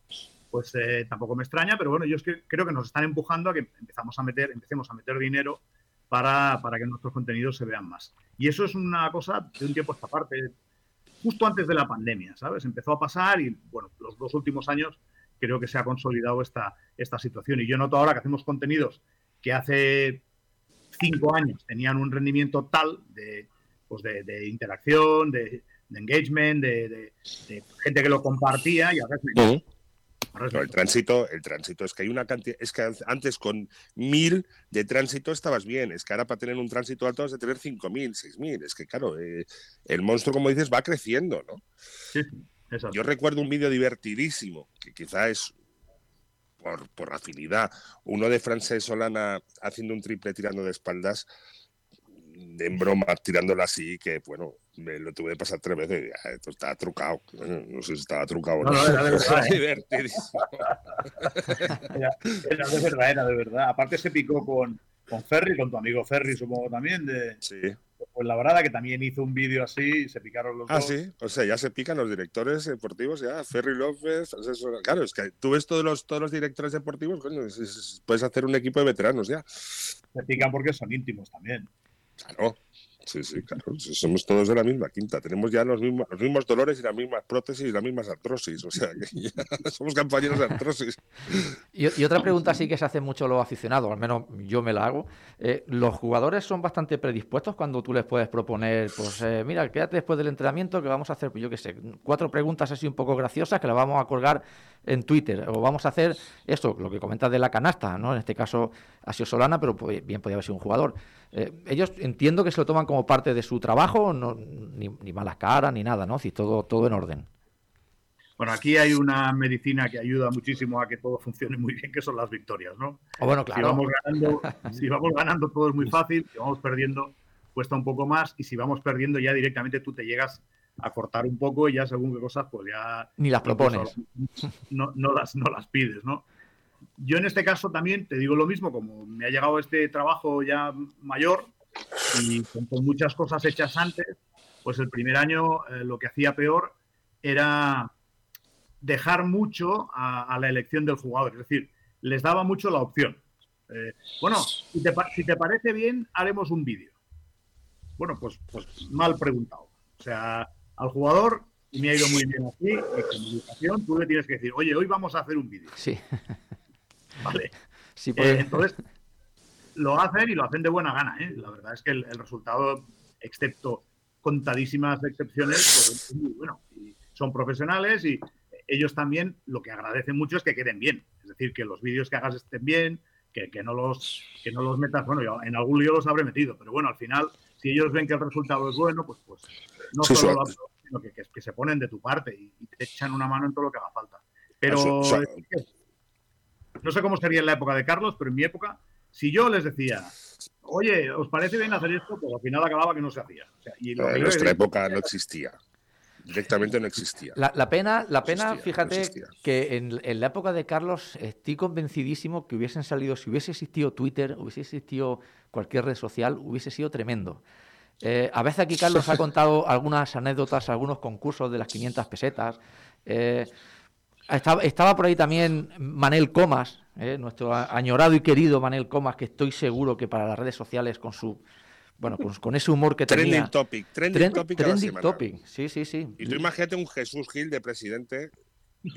Pues eh, tampoco me extraña, pero bueno, yo creo que nos están empujando a que empezamos a meter, empecemos a meter dinero para, para que nuestros contenidos se vean más. Y eso es una cosa de un tiempo a esta justo antes de la pandemia, ¿sabes? Empezó a pasar y, bueno, los dos últimos años creo que se ha consolidado esta, esta situación. Y yo noto ahora que hacemos contenidos que hace cinco años tenían un rendimiento tal de, pues de, interacción, de, engagement, de gente que lo compartía y ahora es menos. Ujú. Ahora es No, el tránsito, el tránsito es que hay una cantidad, es que antes con mil de tránsito estabas bien, es que ahora para tener un tránsito alto has de tener cinco mil, seis mil, es que claro, eh, el monstruo como dices va creciendo, ¿no? Sí, así. Yo recuerdo un vídeo divertidísimo, que quizá es por, por afinidad, uno de Francesc Solana haciendo un triple tirando de espaldas, en broma, tirándolo así, que bueno, me lo tuve que pasar tres veces. y, "Ah, Esto estaba trucado. Bueno, no sé si estaba trucado o No, no. no, era de verdad, ¿eh? divertidísimo. Era, era de verdad, era de verdad. Aparte se picó con, con Ferry, con tu amigo Ferry, supongo también, de Sí. pues la verdad que también hizo un vídeo así y se picaron los Ah, dos. sí. O sea, ya se pican los directores deportivos, ya. Ferry López. Claro, es que tú ves todos los, todos los directores deportivos, coño, es- es- puedes hacer un equipo de veteranos ya. Se pican porque son íntimos también. Claro. Sí, sí, claro. Somos todos de la misma quinta. Tenemos ya los mismos, los mismos dolores y las mismas prótesis y las mismas artrosis. O sea, que ya somos compañeros de artrosis. Y, y otra pregunta sí que se hace mucho los aficionados, al menos yo me la hago. Eh, ¿Los jugadores son bastante predispuestos cuando tú les puedes proponer, pues eh, mira, quédate después del entrenamiento que vamos a hacer, pues, yo qué sé, cuatro preguntas así un poco graciosas que las vamos a colgar en Twitter? O vamos a hacer esto, lo que comentas de la canasta, ¿no? En este caso ha sido Solana, pero bien podría haber sido un jugador. Eh, ellos entiendo que se lo toman como parte de su trabajo, no, ni, ni malas caras ni nada, ¿no? Si todo, todo en orden. Bueno, aquí hay una medicina que ayuda muchísimo a que todo funcione muy bien, que son las victorias, ¿no? O bueno, Si vamos ganando, si vamos ganando todo es muy fácil, si vamos perdiendo cuesta un poco más y si vamos perdiendo ya directamente tú te llegas a cortar un poco y ya según qué cosas pues ya Ni las propones. no, no las, no las pides, ¿no? Yo en este caso también te digo lo mismo, como me ha llegado este trabajo ya mayor y con, con muchas cosas hechas antes, pues el primer año eh, lo que hacía peor era dejar mucho a, a la elección del jugador, es decir, les daba mucho la opción. Eh, bueno, si te, si te parece bien, haremos un vídeo. Bueno, pues, pues mal preguntado. O sea, al jugador me ha ido muy bien así, y comunicación, tú le tienes que decir, oye, hoy vamos a hacer un vídeo. Sí, Vale. sí, Eh, porque- entonces, lo hacen y lo hacen de buena gana. ¿eh? La verdad es que el, el resultado, excepto contadísimas excepciones, pues, es muy bueno. Y son profesionales y ellos también lo que agradecen mucho es que queden bien. Es decir, que los vídeos que hagas estén bien, que, que no, los, que no los metas. Bueno, yo en algún lío los habré metido, pero bueno, al final, si ellos ven que el resultado es bueno, pues, pues no Sí, solo suerte. lo sino que, que- que se ponen de tu parte y, y te echan una mano en todo lo que haga falta. Pero no sé cómo sería en la época de Carlos, pero en mi época, si yo les decía, oye, ¿os parece bien hacer esto? Pues al final acababa que no se hacía. O sea, y lo que en he nuestra época no existía. Directamente no existía. La, la pena, la pena existía, no fíjate, existía. que en, en la época de Carlos estoy convencidísimo que hubiesen salido, si hubiese existido Twitter, hubiese existido cualquier red social, hubiese sido tremendo. Eh, a veces aquí Carlos ha contado algunas anécdotas, algunos concursos de las 500 pesetas. Eh, estaba, estaba por ahí también Manel Comas, eh, nuestro añorado y querido Manel Comas, que estoy seguro que para las redes sociales con su bueno con, con ese humor que Trending tenía. topic, trending Tren- topic trending semana. topic, sí, sí, sí. Y tú imagínate un Jesús Gil de presidente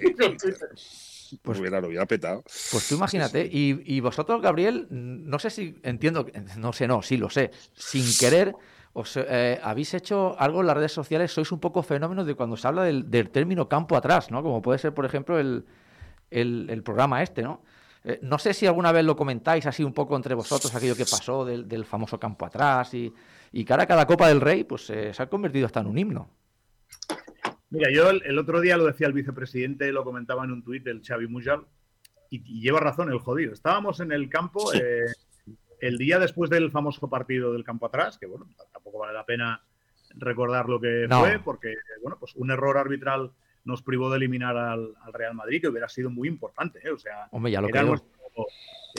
Pues- hubiera, lo hubiera petado. Pues tú imagínate, y, y vosotros, Gabriel, no sé si entiendo, no sé, no, sí lo sé, sin querer, os eh, habéis hecho algo en las redes sociales, sois un poco fenómenos de cuando se habla del, del término campo atrás, ¿no? Como puede ser, por ejemplo, el, el- el programa este, ¿no? Eh, no sé si alguna vez lo comentáis así un poco entre vosotros, aquello que pasó del, del famoso campo atrás, y, y ahora cada Copa del Rey, pues eh, se ha convertido hasta en un himno. Mira, yo el, el otro día lo decía el vicepresidente, lo comentaba en un tuit, el Xavi Mujal, y, y lleva razón el jodido. Estábamos en el campo eh, el día después del famoso partido del campo atrás, que bueno, tampoco vale la pena recordar lo que No. fue, porque bueno, pues un error arbitral nos privó de eliminar al, al Real Madrid, que hubiera sido muy importante. ¿eh? O sea, Hombre, ya lo era nuestro,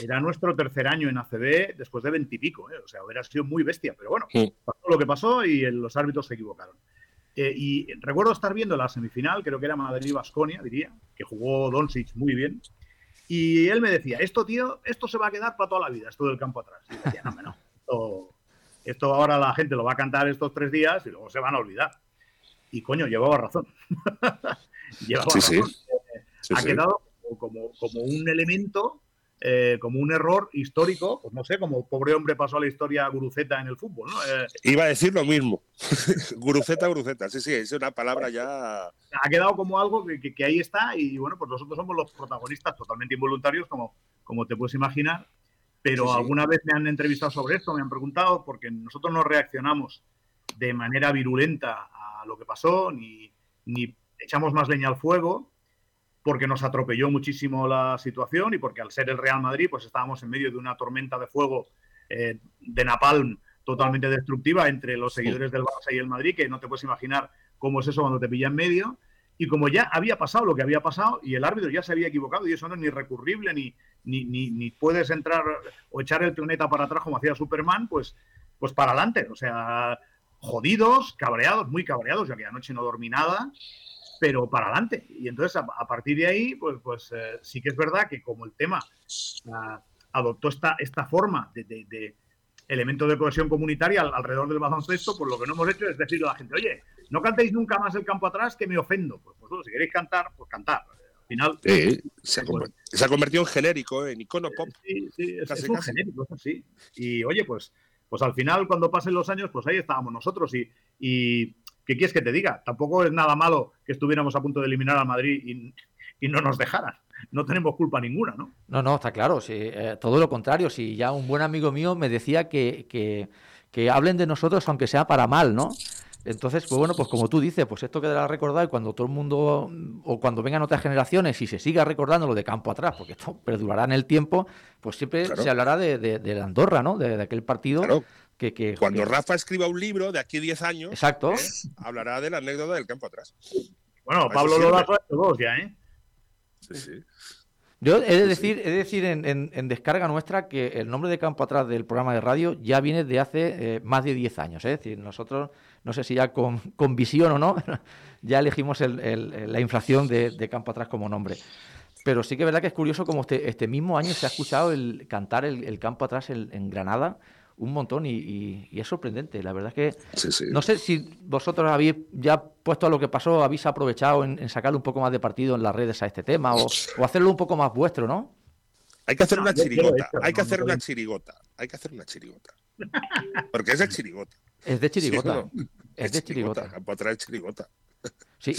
era nuestro tercer año en ACB después de veintipico, ¿eh? o sea, hubiera sido muy bestia, pero bueno, Sí. pasó lo que pasó y el- los árbitros se equivocaron. Eh, y recuerdo estar viendo la semifinal, creo que era Madrid-Basconia, diría, que jugó Doncic muy bien. Y él me decía, esto, tío, esto se va a quedar para toda la vida, esto del campo atrás. Y decía, no, no. Esto, esto ahora la gente lo va a cantar estos tres días y luego se van a olvidar. Y coño, llevaba razón. llevaba Sí, razón. Sí, ha quedado como, como, como un elemento, eh, como un error histórico, pues no sé, como pobre hombre pasó a la historia Guruceta en el fútbol, ¿no? Eh, Iba a decir lo mismo. guruceta, guruceta. Sí, sí, es una palabra ya. ha quedado como algo que, que- que ahí está y bueno, pues nosotros somos los protagonistas totalmente involuntarios, como, como te puedes imaginar, pero Sí, sí. alguna vez me han entrevistado sobre esto, me han preguntado, porque nosotros no reaccionamos de manera virulenta a lo que pasó, ni, ni echamos más leña al fuego, porque nos atropelló muchísimo la situación y porque al ser el Real Madrid, pues estábamos en medio de una tormenta de fuego eh, de Napalm totalmente destructiva entre los seguidores del Barça y el Madrid, que no te puedes imaginar cómo es eso cuando te pilla en medio. Y como ya había pasado lo que había pasado y el árbitro ya se había equivocado y eso no es ni recurrible ni, ni, ni, ni puedes entrar o echar el planeta para atrás como hacía Superman, pues, pues para adelante. O sea, jodidos, cabreados, muy cabreados, ya que anoche no dormí nada, pero para adelante. Y entonces a, a partir de ahí, pues, pues eh, sí que es verdad que como el tema ah, adoptó esta, esta forma de, de- de elemento de cohesión comunitaria al- alrededor del baloncesto, pues lo que no hemos hecho es decirle a la gente, oye, no cantéis nunca más el campo atrás que me ofendo. Pues, pues bueno, si queréis cantar, pues cantar. Al final, eh, se, ha conver- se ha convertido en genérico, en icono pop. Sí, sí, es, Casi, es un casi. genérico, es así. Y oye, pues, pues al final, cuando pasen los años, pues ahí estábamos nosotros. Y, y ¿qué quieres que te diga? Tampoco es nada malo que estuviéramos a punto de eliminar al Madrid y, y no nos dejaran. No tenemos culpa ninguna, ¿no? No, no, está claro. Sí, eh, todo lo contrario. Si ya un buen amigo mío me decía que, que, que hablen de nosotros aunque sea para mal, ¿no? Entonces, pues bueno, pues como tú dices, pues esto quedará recordado y cuando todo el mundo, o cuando vengan otras generaciones y se siga recordando lo de campo atrás, porque esto perdurará en el tiempo, pues siempre Claro. se hablará de, de, de la Andorra, ¿no? De, de aquel partido Claro. Que, que- Cuando que- Rafa escriba un libro de aquí a 10 años, Exacto. ¿eh? hablará de la anécdota del campo atrás. Bueno, Pablo. Lodazo ha hecho dos ya, ¿eh? Sí, sí. Yo he de decir, he de decir en, en- en descarga nuestra que el nombre de campo atrás del programa de radio ya viene de hace eh, más de 10 años. ¿eh? Es decir, nosotros, no sé si ya con, con visión o no, ya elegimos el- el- la inflación de, de campo atrás como nombre. Pero sí que es verdad que es curioso como este, este mismo año se ha escuchado el cantar el, el campo atrás en, en Granada un montón y, y- y es sorprendente. La verdad es que Sí, sí. no sé si vosotros habéis ya puesto a lo que pasó, habéis aprovechado en, en sacarle un poco más de partido en las redes a este tema o, o hacerlo un poco más vuestro, ¿no? Hay que hacer No, una chirigota. Hay que hacer una chirigota. Hay que hacer una chirigota. Porque es de chirigota. Es de ¿sí o chirigota. no? Es de chirigota. Campo atrás es chirigota. Sí,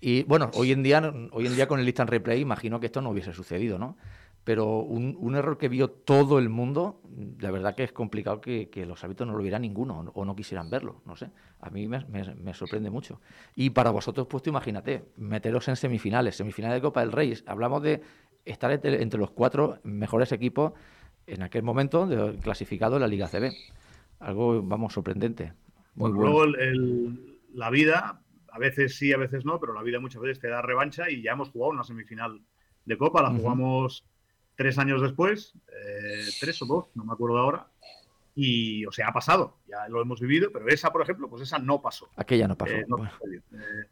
y, y, bueno, hoy en día hoy en día con el instant replay imagino que esto no hubiese sucedido, ¿no? Pero un, un error que vio todo el mundo, la verdad que es complicado que, que los hábitos no lo viera ninguno o no quisieran verlo, no sé. A mí me, me- me sorprende mucho. Y para vosotros, pues tú imagínate, meteros en semifinales, semifinales de Copa del Rey. Hablamos de estar entre, entre los cuatro mejores equipos en aquel momento de, clasificado en la Liga CB. Algo, vamos, sorprendente. Muy Bueno, bueno. Luego el- el- la vida, a veces sí, a veces no, pero la vida muchas veces te da revancha y ya hemos jugado una semifinal de Copa, la jugamos tres años después, eh, tres o dos, no me acuerdo ahora, y o sea, ha pasado, ya lo hemos vivido, pero esa, por ejemplo, pues esa no pasó. Aquella no pasó. Eh, no Bueno. sucedió. Eh,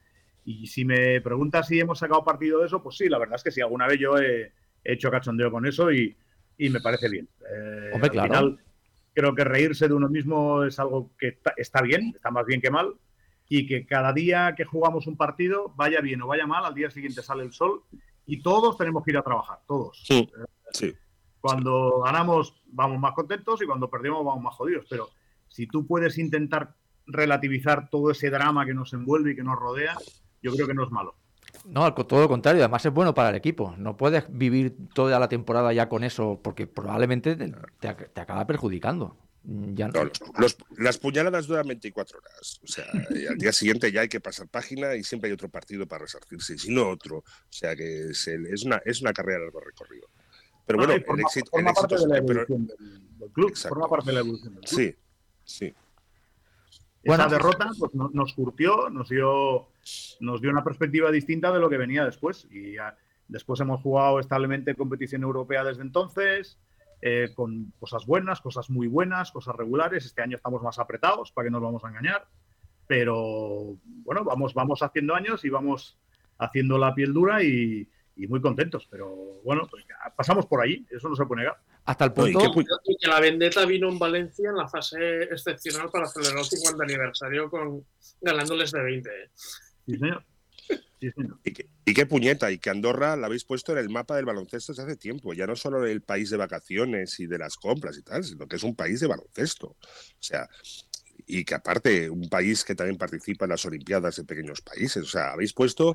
y si me preguntas si hemos sacado partido de eso, pues sí, la verdad es que sí, alguna vez yo he, he hecho cachondeo con eso y, y me parece bien. Eh, Hombre, al claro. final, creo que reírse de uno mismo es algo que está, está bien, está más bien que mal. y que cada día que jugamos un partido, vaya bien o vaya mal, al día siguiente sale el sol y todos tenemos que ir a trabajar, todos. Sí, sí. Cuando ganamos vamos más contentos y cuando perdemos vamos más jodidos, pero si tú puedes intentar relativizar todo ese drama que nos envuelve y que nos rodea, yo creo que no es malo. No, al todo lo contrario, además es bueno para el equipo. No puedes vivir toda la temporada ya con eso, porque probablemente te, te ac- te acaba perjudicando. Ya No, los- los- las puñaladas duran 24 horas. O sea, y al día siguiente ya hay que pasar página y siempre hay otro partido para resarcirse, y si no otro. O sea que es, el- es una, es una carrera de largo recorrido. Pero No, bueno, el éxito, forma parte de la evolución del, club, Exacto. forma parte de la evolución del club. sí, sí. Bueno. Esa derrota pues, no- nos curtió, nos dio, nos dio una perspectiva distinta de lo que venía después. Y ya- después hemos jugado establemente competición europea desde entonces, eh, con cosas buenas, cosas muy buenas, cosas regulares. Este año estamos más apretados, para que nos vamos a engañar. Pero bueno, vamos, vamos haciendo años y vamos haciendo la piel dura y, y muy contentos. Pero bueno, pues ya pasamos por ahí, eso no se puede negar. Hasta el No, y punto. qué pu- Y que la vendetta vino en Valencia en la fase excepcional para celebrar el 50 aniversario con ganándoles de 20. ¿eh? Sí, señor. Sí, señor. Y qué, y qué puñeta, y que Andorra la habéis puesto en el mapa del baloncesto desde hace tiempo. Ya no solo el país de vacaciones y de las compras y tal, sino que es un país de baloncesto. O sea, y que aparte, un país que también participa en las Olimpiadas de pequeños países. O sea, habéis puesto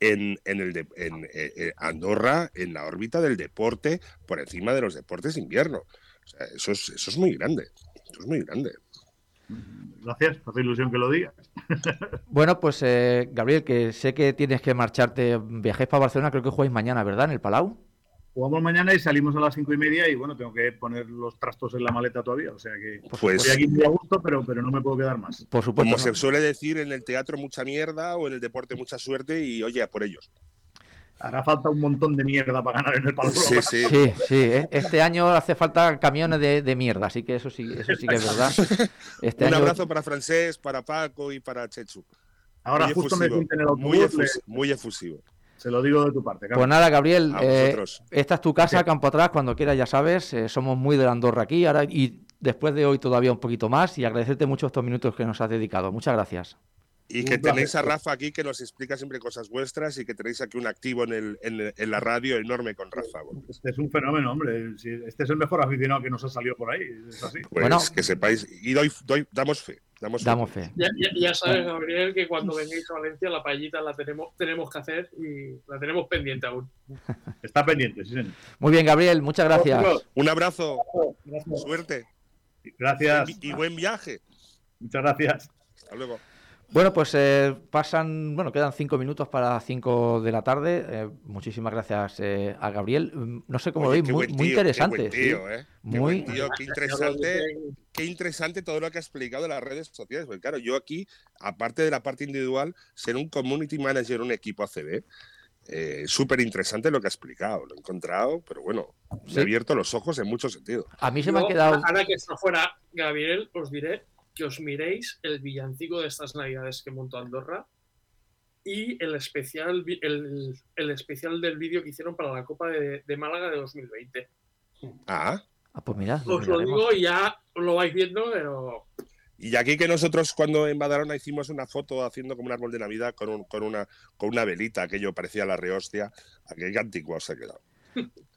en, en el de- en, eh, eh, Andorra en la órbita del deporte por encima de los deportes de invierno. O sea, eso es, eso es muy grande. Eso es muy grande. Gracias, hace ilusión que lo digas. Bueno, pues eh, Gabriel, que sé que tienes que marcharte, viajes para Barcelona, creo que jugáis mañana, ¿verdad? En el Palau. Jugamos mañana y salimos a las cinco y media y bueno, tengo que poner los trastos en la maleta todavía, o sea que Pues- estoy aquí muy a gusto, pero, pero no me puedo quedar más. Por supuesto. Como ¿no? se suele decir en el teatro, mucha mierda o en el deporte, mucha suerte y oye, a por ellos. Hará falta un montón de mierda para ganar en el palo. Sí, sí. Sí, sí, eh, este año hace falta camiones de, de mierda, así que eso sí, eso sí que es verdad. Este Un año- abrazo para Francés, para Paco y para Chechu. Ahora Muy justo me efusivo, siento en el muy, autobús, le- efusi- muy efusivo. Se lo digo de tu parte. Pues Carlos. nada, Gabriel, eh, esta es tu casa, Sí. campo atrás, cuando quieras, ya sabes, eh, somos muy de la Andorra aquí, ahora y después de hoy todavía un poquito más, y agradecerte mucho estos minutos que nos has dedicado. Muchas gracias. Y que tenéis a Rafa aquí que nos explica siempre cosas vuestras y que tenéis aquí un activo en, el, en, en la radio enorme con Rafa. Este es un fenómeno, hombre. Este es el mejor aficionado que nos ha salido por ahí. Es así. Pues Bueno. que sepáis, y doy, doy- damos fe. Damos, fe. Damos fe. Ya, ya- ya sabes, Gabriel, que cuando vengáis a Valencia la paellita la tenemos, tenemos que hacer y la tenemos pendiente aún. Está pendiente, sí, señor. Muy bien, Gabriel, muchas gracias. Un abrazo, Gracias. suerte Gracias. y, y buen viaje. Muchas gracias. Hasta luego. Bueno, pues eh, pasan, bueno, quedan cinco minutos para cinco de la tarde. Eh, muchísimas gracias eh, a Gabriel. Mm, No sé cómo Oye, lo veis, muy, muy tío, interesante. Qué buen sí. tío, ¿eh? Qué Muy- buen tío, qué interesante. qué interesante todo lo que ha explicado de las redes sociales. Porque claro, yo aquí, aparte de la parte individual, ser un community manager en un equipo ACB, eh, súper interesante lo que ha explicado. Lo he encontrado, pero bueno, me Sí. ha abierto los ojos en muchos sentidos. A mí se me Yo, quedado. Ahora que está fuera Gabriel, os diré que os miréis el villancico de estas navidades que montó Andorra y el especial, el, el especial del vídeo que hicieron para la Copa de, de Málaga de 2020. Ah, Ah, pues mira, Os lo digo y ya lo vais viendo, pero y aquí que nosotros cuando en Badalona hicimos una foto haciendo como un árbol de Navidad con, un- con, una, con una velita, aquello parecía la rehostia, aquel antiguo se ha quedado.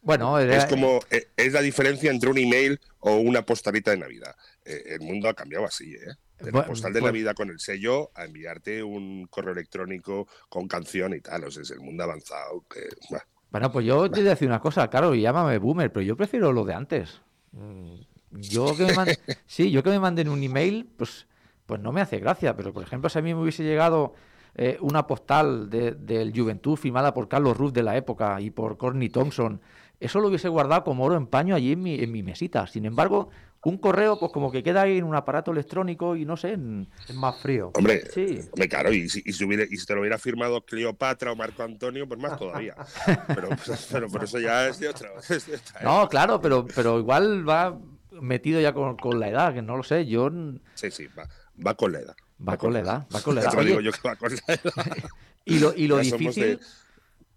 Bueno, era- Es como, eh, es la diferencia entre un email o una postalita de Navidad. Eh, el mundo ha cambiado así, ¿eh? De la postal de pues- Navidad con el sello a enviarte un correo electrónico con canción y tal. O sea, es el mundo avanzado. Que, bah. Bueno, pues yo te voy a decir una cosa, claro, llámame boomer, pero yo prefiero lo de antes. Mm, Yo que me manden, sí, yo que me manden un email, pues, pues no me hace gracia, pero por ejemplo, si a mí me hubiese llegado eh, una postal de- del Juventud firmada por Carlos Ruth de la época y por Corny Thompson, eso lo hubiese guardado como oro en paño allí en mi, en mi mesita. Sin embargo, un correo, pues como que queda ahí en un aparato electrónico y no sé, en- Es más frío. Hombre, sí. hombre, claro, y si, y si hubiera- y si te lo hubiera firmado Cleopatra o Marco Antonio, pues más todavía. Pero, pero por eso ya es de otra. es de otra No, claro, pero, pero igual va metido ya con, con la edad, que no lo sé, yo... Sí, sí, va, va con la edad. Va con la edad, va con la edad. digo yo que va con la edad. y lo, y lo difícil, de-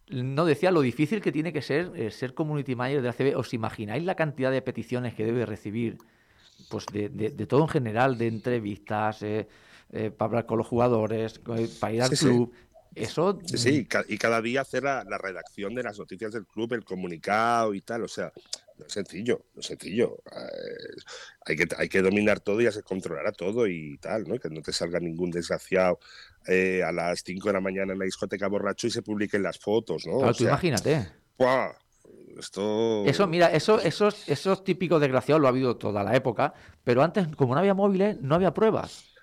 no decía lo difícil que tiene que ser eh, ser community manager de ACB. ¿Os imagináis la cantidad de peticiones que debe recibir? Pues de, de- de todo en general, de entrevistas, eh, eh, para hablar con los jugadores, eh, para ir al Sí, sí. club. Eso. Sí, y cada día hacer la, la redacción de las noticias del club, el comunicado y tal. O sea, no es sencillo, no es sencillo. Eh, hay, que, hay que dominar todo y ya se controlará todo y tal, ¿no? Que no te salga ningún desgraciado eh, a las 5 de la mañana en la discoteca borracho y se publiquen las fotos, ¿no? Claro, O tú sea, imagínate. ¡buah! Esto. Eso, mira, eso, esos, esos típicos desgraciados lo ha habido toda la época, pero antes, como no había móviles, no había pruebas.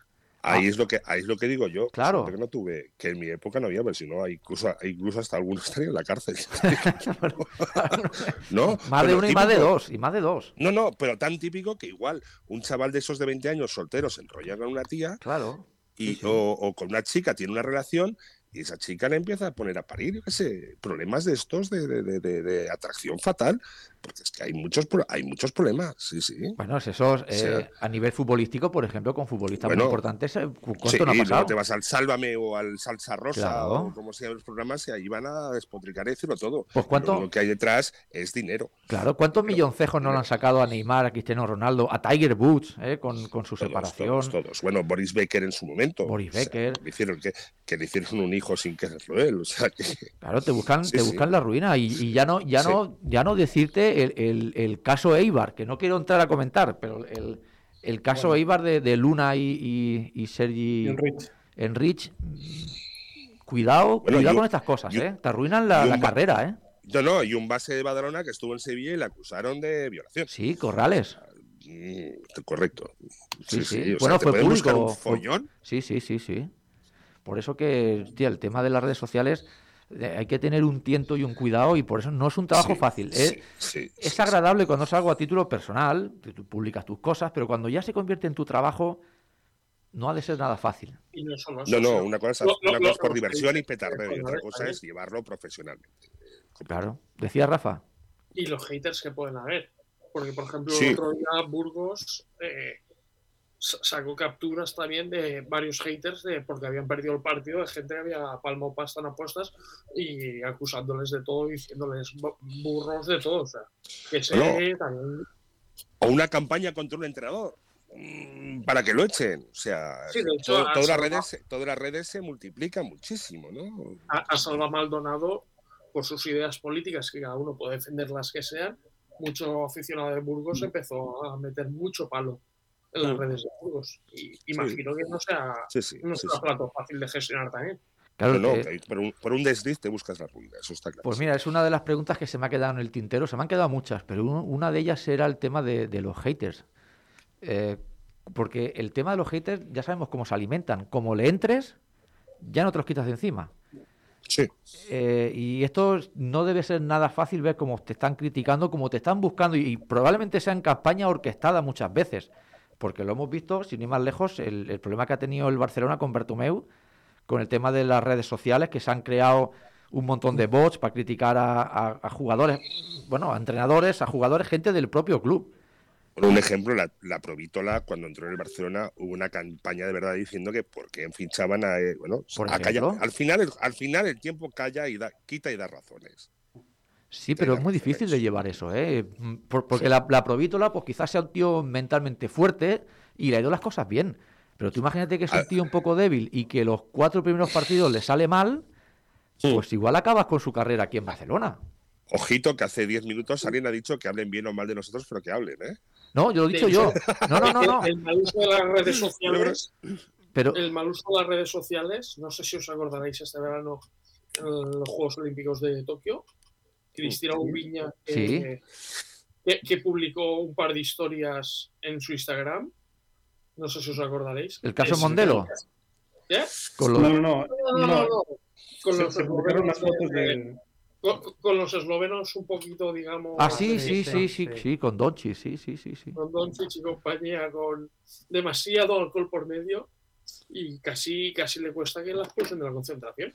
Ahí Ah. es lo que ahí es lo que digo yo. Claro. Que no tuve, que en mi época no había, pero si no, incluso, incluso hasta algunos estarían en la cárcel. ¿No? Más de uno y más de dos, y más de dos. No, no, pero tan típico que igual un chaval de esos de 20 años solteros se enrolla con una tía Claro. y, Sí, sí. O, o con una chica tiene una relación y esa chica le empieza a poner a parir, yo qué sé, problemas de estos de- de- de atracción fatal, porque es que hay muchos, hay muchos problemas, sí, sí. Bueno, es esos, O sea- eh, a nivel futbolístico, por ejemplo, con futbolistas Bueno, muy importantes, eh, ¿cu- ¿cuánto Sí, no ha pasado? te vas al Sálvame o al Salsa Rosa Claro. o como se llaman los programas y ahí van a despotricar y decirlo todo. Pues cuánto- Lo que hay detrás es dinero. Claro, ¿cuántos milloncejos no le han sacado a Neymar, a Cristiano Ronaldo, a Tiger Woods, eh, con, con su Todos, separación? todos, todos. Bueno, Boris Becker en su momento. Boris O sea, Becker. le hicieron que, que le hicieron un hijo sin quererlo él. O sea, que, Claro, te buscan, Sí, te sí. buscan la ruina y, y ya no, ya no, ya no decirte el, el- el caso Eibar, que no quiero entrar a comentar, pero el, el caso Bueno. Eibar de, de Luna y, y, y Sergi Enrich. Enrich, cuidado, Bueno, cuidado con estas cosas, ¿eh? Te arruinan la, carrera, ¿eh? no, no, y un base de Badalona que estuvo en Sevilla y le acusaron de violación. Sí, Corrales. Mm, correcto. Sí, sí. Bueno, fue público, un fue- follón. Sí, sí, sí, sí. Por eso que, el tema de las redes sociales hay que tener un tiento y un cuidado y por eso no es un trabajo Sí, fácil. sí, ¿eh? sí, Es sí, agradable cuando es algo a título personal, que tú publicas tus cosas, pero cuando ya se convierte en tu trabajo, no ha de ser nada fácil. Y no No, no, una cosa, lo- una cosa es por diversión y petardeo y otra cosa es llevarlo profesionalmente. Claro. Decía Rafa. y los haters que pueden haber. Porque, por ejemplo, Sí. el otro día Burgos eh, sacó capturas también de varios haters de porque habían perdido el partido, de gente que había palmado pasta en apuestas y acusándoles de todo, diciéndoles bu- burros de todo. O sea, que se Bueno. también. O una campaña contra un entrenador mm, para que lo echen. O sea, Sí, de hecho, todo- ha todas, las redes, se- todas las redes se multiplican muchísimo, ¿no? a, a Salva Maldonado por sus ideas políticas, que cada uno puede defender las que sean, mucho aficionado de Burgos Mm. empezó a meter mucho palo en las redes de Burgos. Y imagino que no sea, Sí, sí. no sea sí. plato fácil de gestionar también. Claro, No, que- por, un, por un desliz te buscas la ruina, eso está claro. pues mira, es una de las preguntas que se me ha quedado en el tintero. Se me han quedado muchas, pero una de ellas era el tema de, de los haters. Eh, porque el tema de los haters ya sabemos cómo se alimentan. Como le entres, ya no te los quitas de encima. Sí, Eh, y esto no debe ser nada fácil ver cómo te están criticando, cómo te están buscando, y, y probablemente sean campaña orquestada muchas veces, porque lo hemos visto, sin ir más lejos, el, el problema que ha tenido el Barcelona con Bertomeu, con el tema de las redes sociales, que se han creado un montón de bots para criticar a, a- a jugadores, bueno, a entrenadores, a jugadores, gente del propio club. Por un ejemplo, la, la Provítola, cuando entró en el Barcelona, hubo una campaña de verdad diciendo que por qué fichaban a. eh, bueno, a calla- al, final, el, al final el tiempo calla y da, quita y da razones. Sí, pero es muy difícil de llevar eso, ¿eh? Mm, Por- porque la, la provítola, pues quizás sea un tío mentalmente fuerte y le ha ido las cosas bien. Pero tú imagínate que es un Ah. tío un poco débil y que los cuatro primeros partidos le sale mal, pues igual acabas con su carrera aquí en Barcelona. Ojito que hace 10 minutos alguien ha dicho que hablen bien o mal de nosotros, pero que hablen, ¿eh? No, yo lo he dicho yo. No, no, no, no. El, el mal uso de las redes sociales, Pero el mal uso de las redes sociales, no sé si os acordaréis este verano en los Juegos Olímpicos de Tokio, Cristina Ubiña, que, Sí. que, que publicó un par de historias en su Instagram. No sé si os acordaréis. el caso Es- Mondelo, ¿Qué? con No, los... no, no. No, no, no, no. Con Se, los se eslovenos, fotos de. con, con los eslovenos un poquito, digamos. Ah, sí, eh, sí, sí, sí, sí. sí, con Donchi, sí, sí, sí, sí. con Doncic y compañía, con demasiado alcohol por medio y casi, casi le cuesta que la expulsen de la concentración.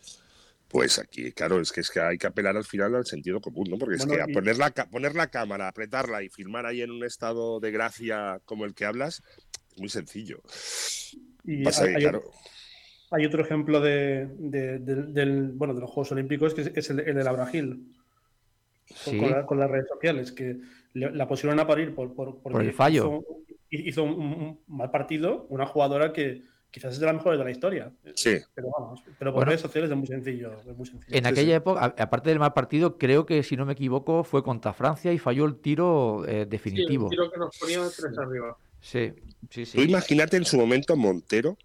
Pues aquí, claro, es que, es que hay que apelar al final al sentido común, ¿no? Porque es que a poner la, poner la cámara, apretarla y filmar ahí en un estado de gracia como el que hablas, es muy sencillo. Y Pasa hay, que, hay- claro, hay otro ejemplo de, de- del- del- bueno, de los Juegos Olímpicos que es, es el, el de Laura Gil. Con, Sí. con la- con las redes sociales, que le- la pusieron a parir por, por, Por el fallo. Hizo, hizo un, un mal partido, una jugadora que, quizás es de las mejores de la historia. Sí. Pero vamos, pero por Bueno. redes sociales es muy sencillo. es muy sencillo. En Sí, aquella sí. época, aparte del mal partido, creo que si no me equivoco fue contra Francia y falló el tiro eh, Sí, el definitivo. tiro que nos ponía tres arriba. Sí, sí, Tú sí. imagínate en su momento Montero,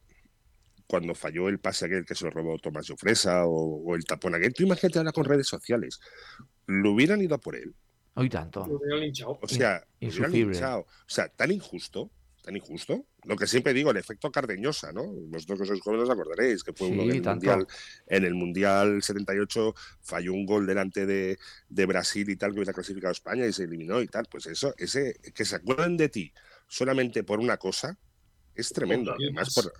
cuando falló el pase aquel que se lo robó Tomás Fresa o, o el tapón aquel. Tú imagínate ahora con redes sociales. Lo hubieran ido a por él. Hoy tanto. Lo hubieran linchado. O sea, lo hubieran linchado. O sea, tan injusto, tan injusto. Lo que siempre digo, el efecto Cardeñosa, ¿no? Vosotros que sois jóvenes os acordaréis, que fue uno Sí, del tanto. mundial. En el Mundial 78 falló un gol delante de, de Brasil y tal, que hubiera clasificado a España y se eliminó y tal. Pues eso, ese, que se acuerden de ti solamente por una cosa, es tremendo. Además, por.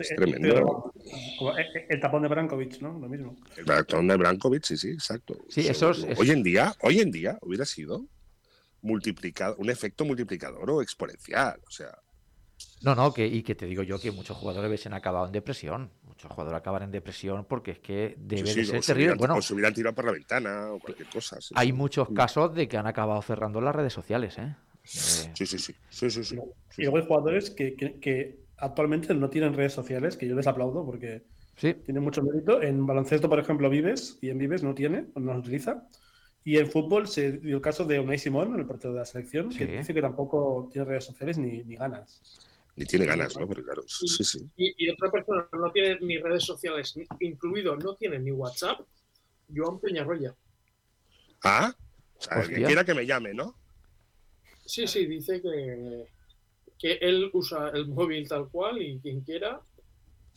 Es eh, tremendo. eh, eh, el tapón de Brankovic, ¿no? Lo mismo. El maratón de Brankovic, sí, sí, exacto. Sí, Eso- esos- Hoy en día, hoy en día hubiera sido multiplicado, un efecto multiplicador o exponencial. O sea, No, no, que, y que te digo yo que muchos jugadores hubiesen acabado en depresión. Muchos jugadores acaban en depresión porque es que debe sí, de sí, ser o se terrible. Bueno, o se hubieran tirado por la ventana o cualquier cosa. sí, hay sí. muchos casos de que han acabado cerrando las redes sociales, ¿eh? Eh, Sí, sí, sí. sí, sí, sí. Y luego hay jugadores que, que- que actualmente no tienen redes sociales, que yo les aplaudo porque sí, tienen mucho mérito. En baloncesto, por ejemplo, Vives, y en Vives no tiene, no lo utiliza. Y en fútbol se dio el caso de Unai Simón, el portero de la selección, que dice que tampoco tiene redes sociales ni, ni ganas. Ni tiene ganas, ¿no? Pero claro, sí, sí. sí. Y, y otra persona no tiene ni redes sociales, incluido no tiene ni WhatsApp, Joan Peñarroya. Ah, o sea, el que quiera que me llame, ¿no? Sí, sí, dice que, que él usa el móvil tal cual y quien quiera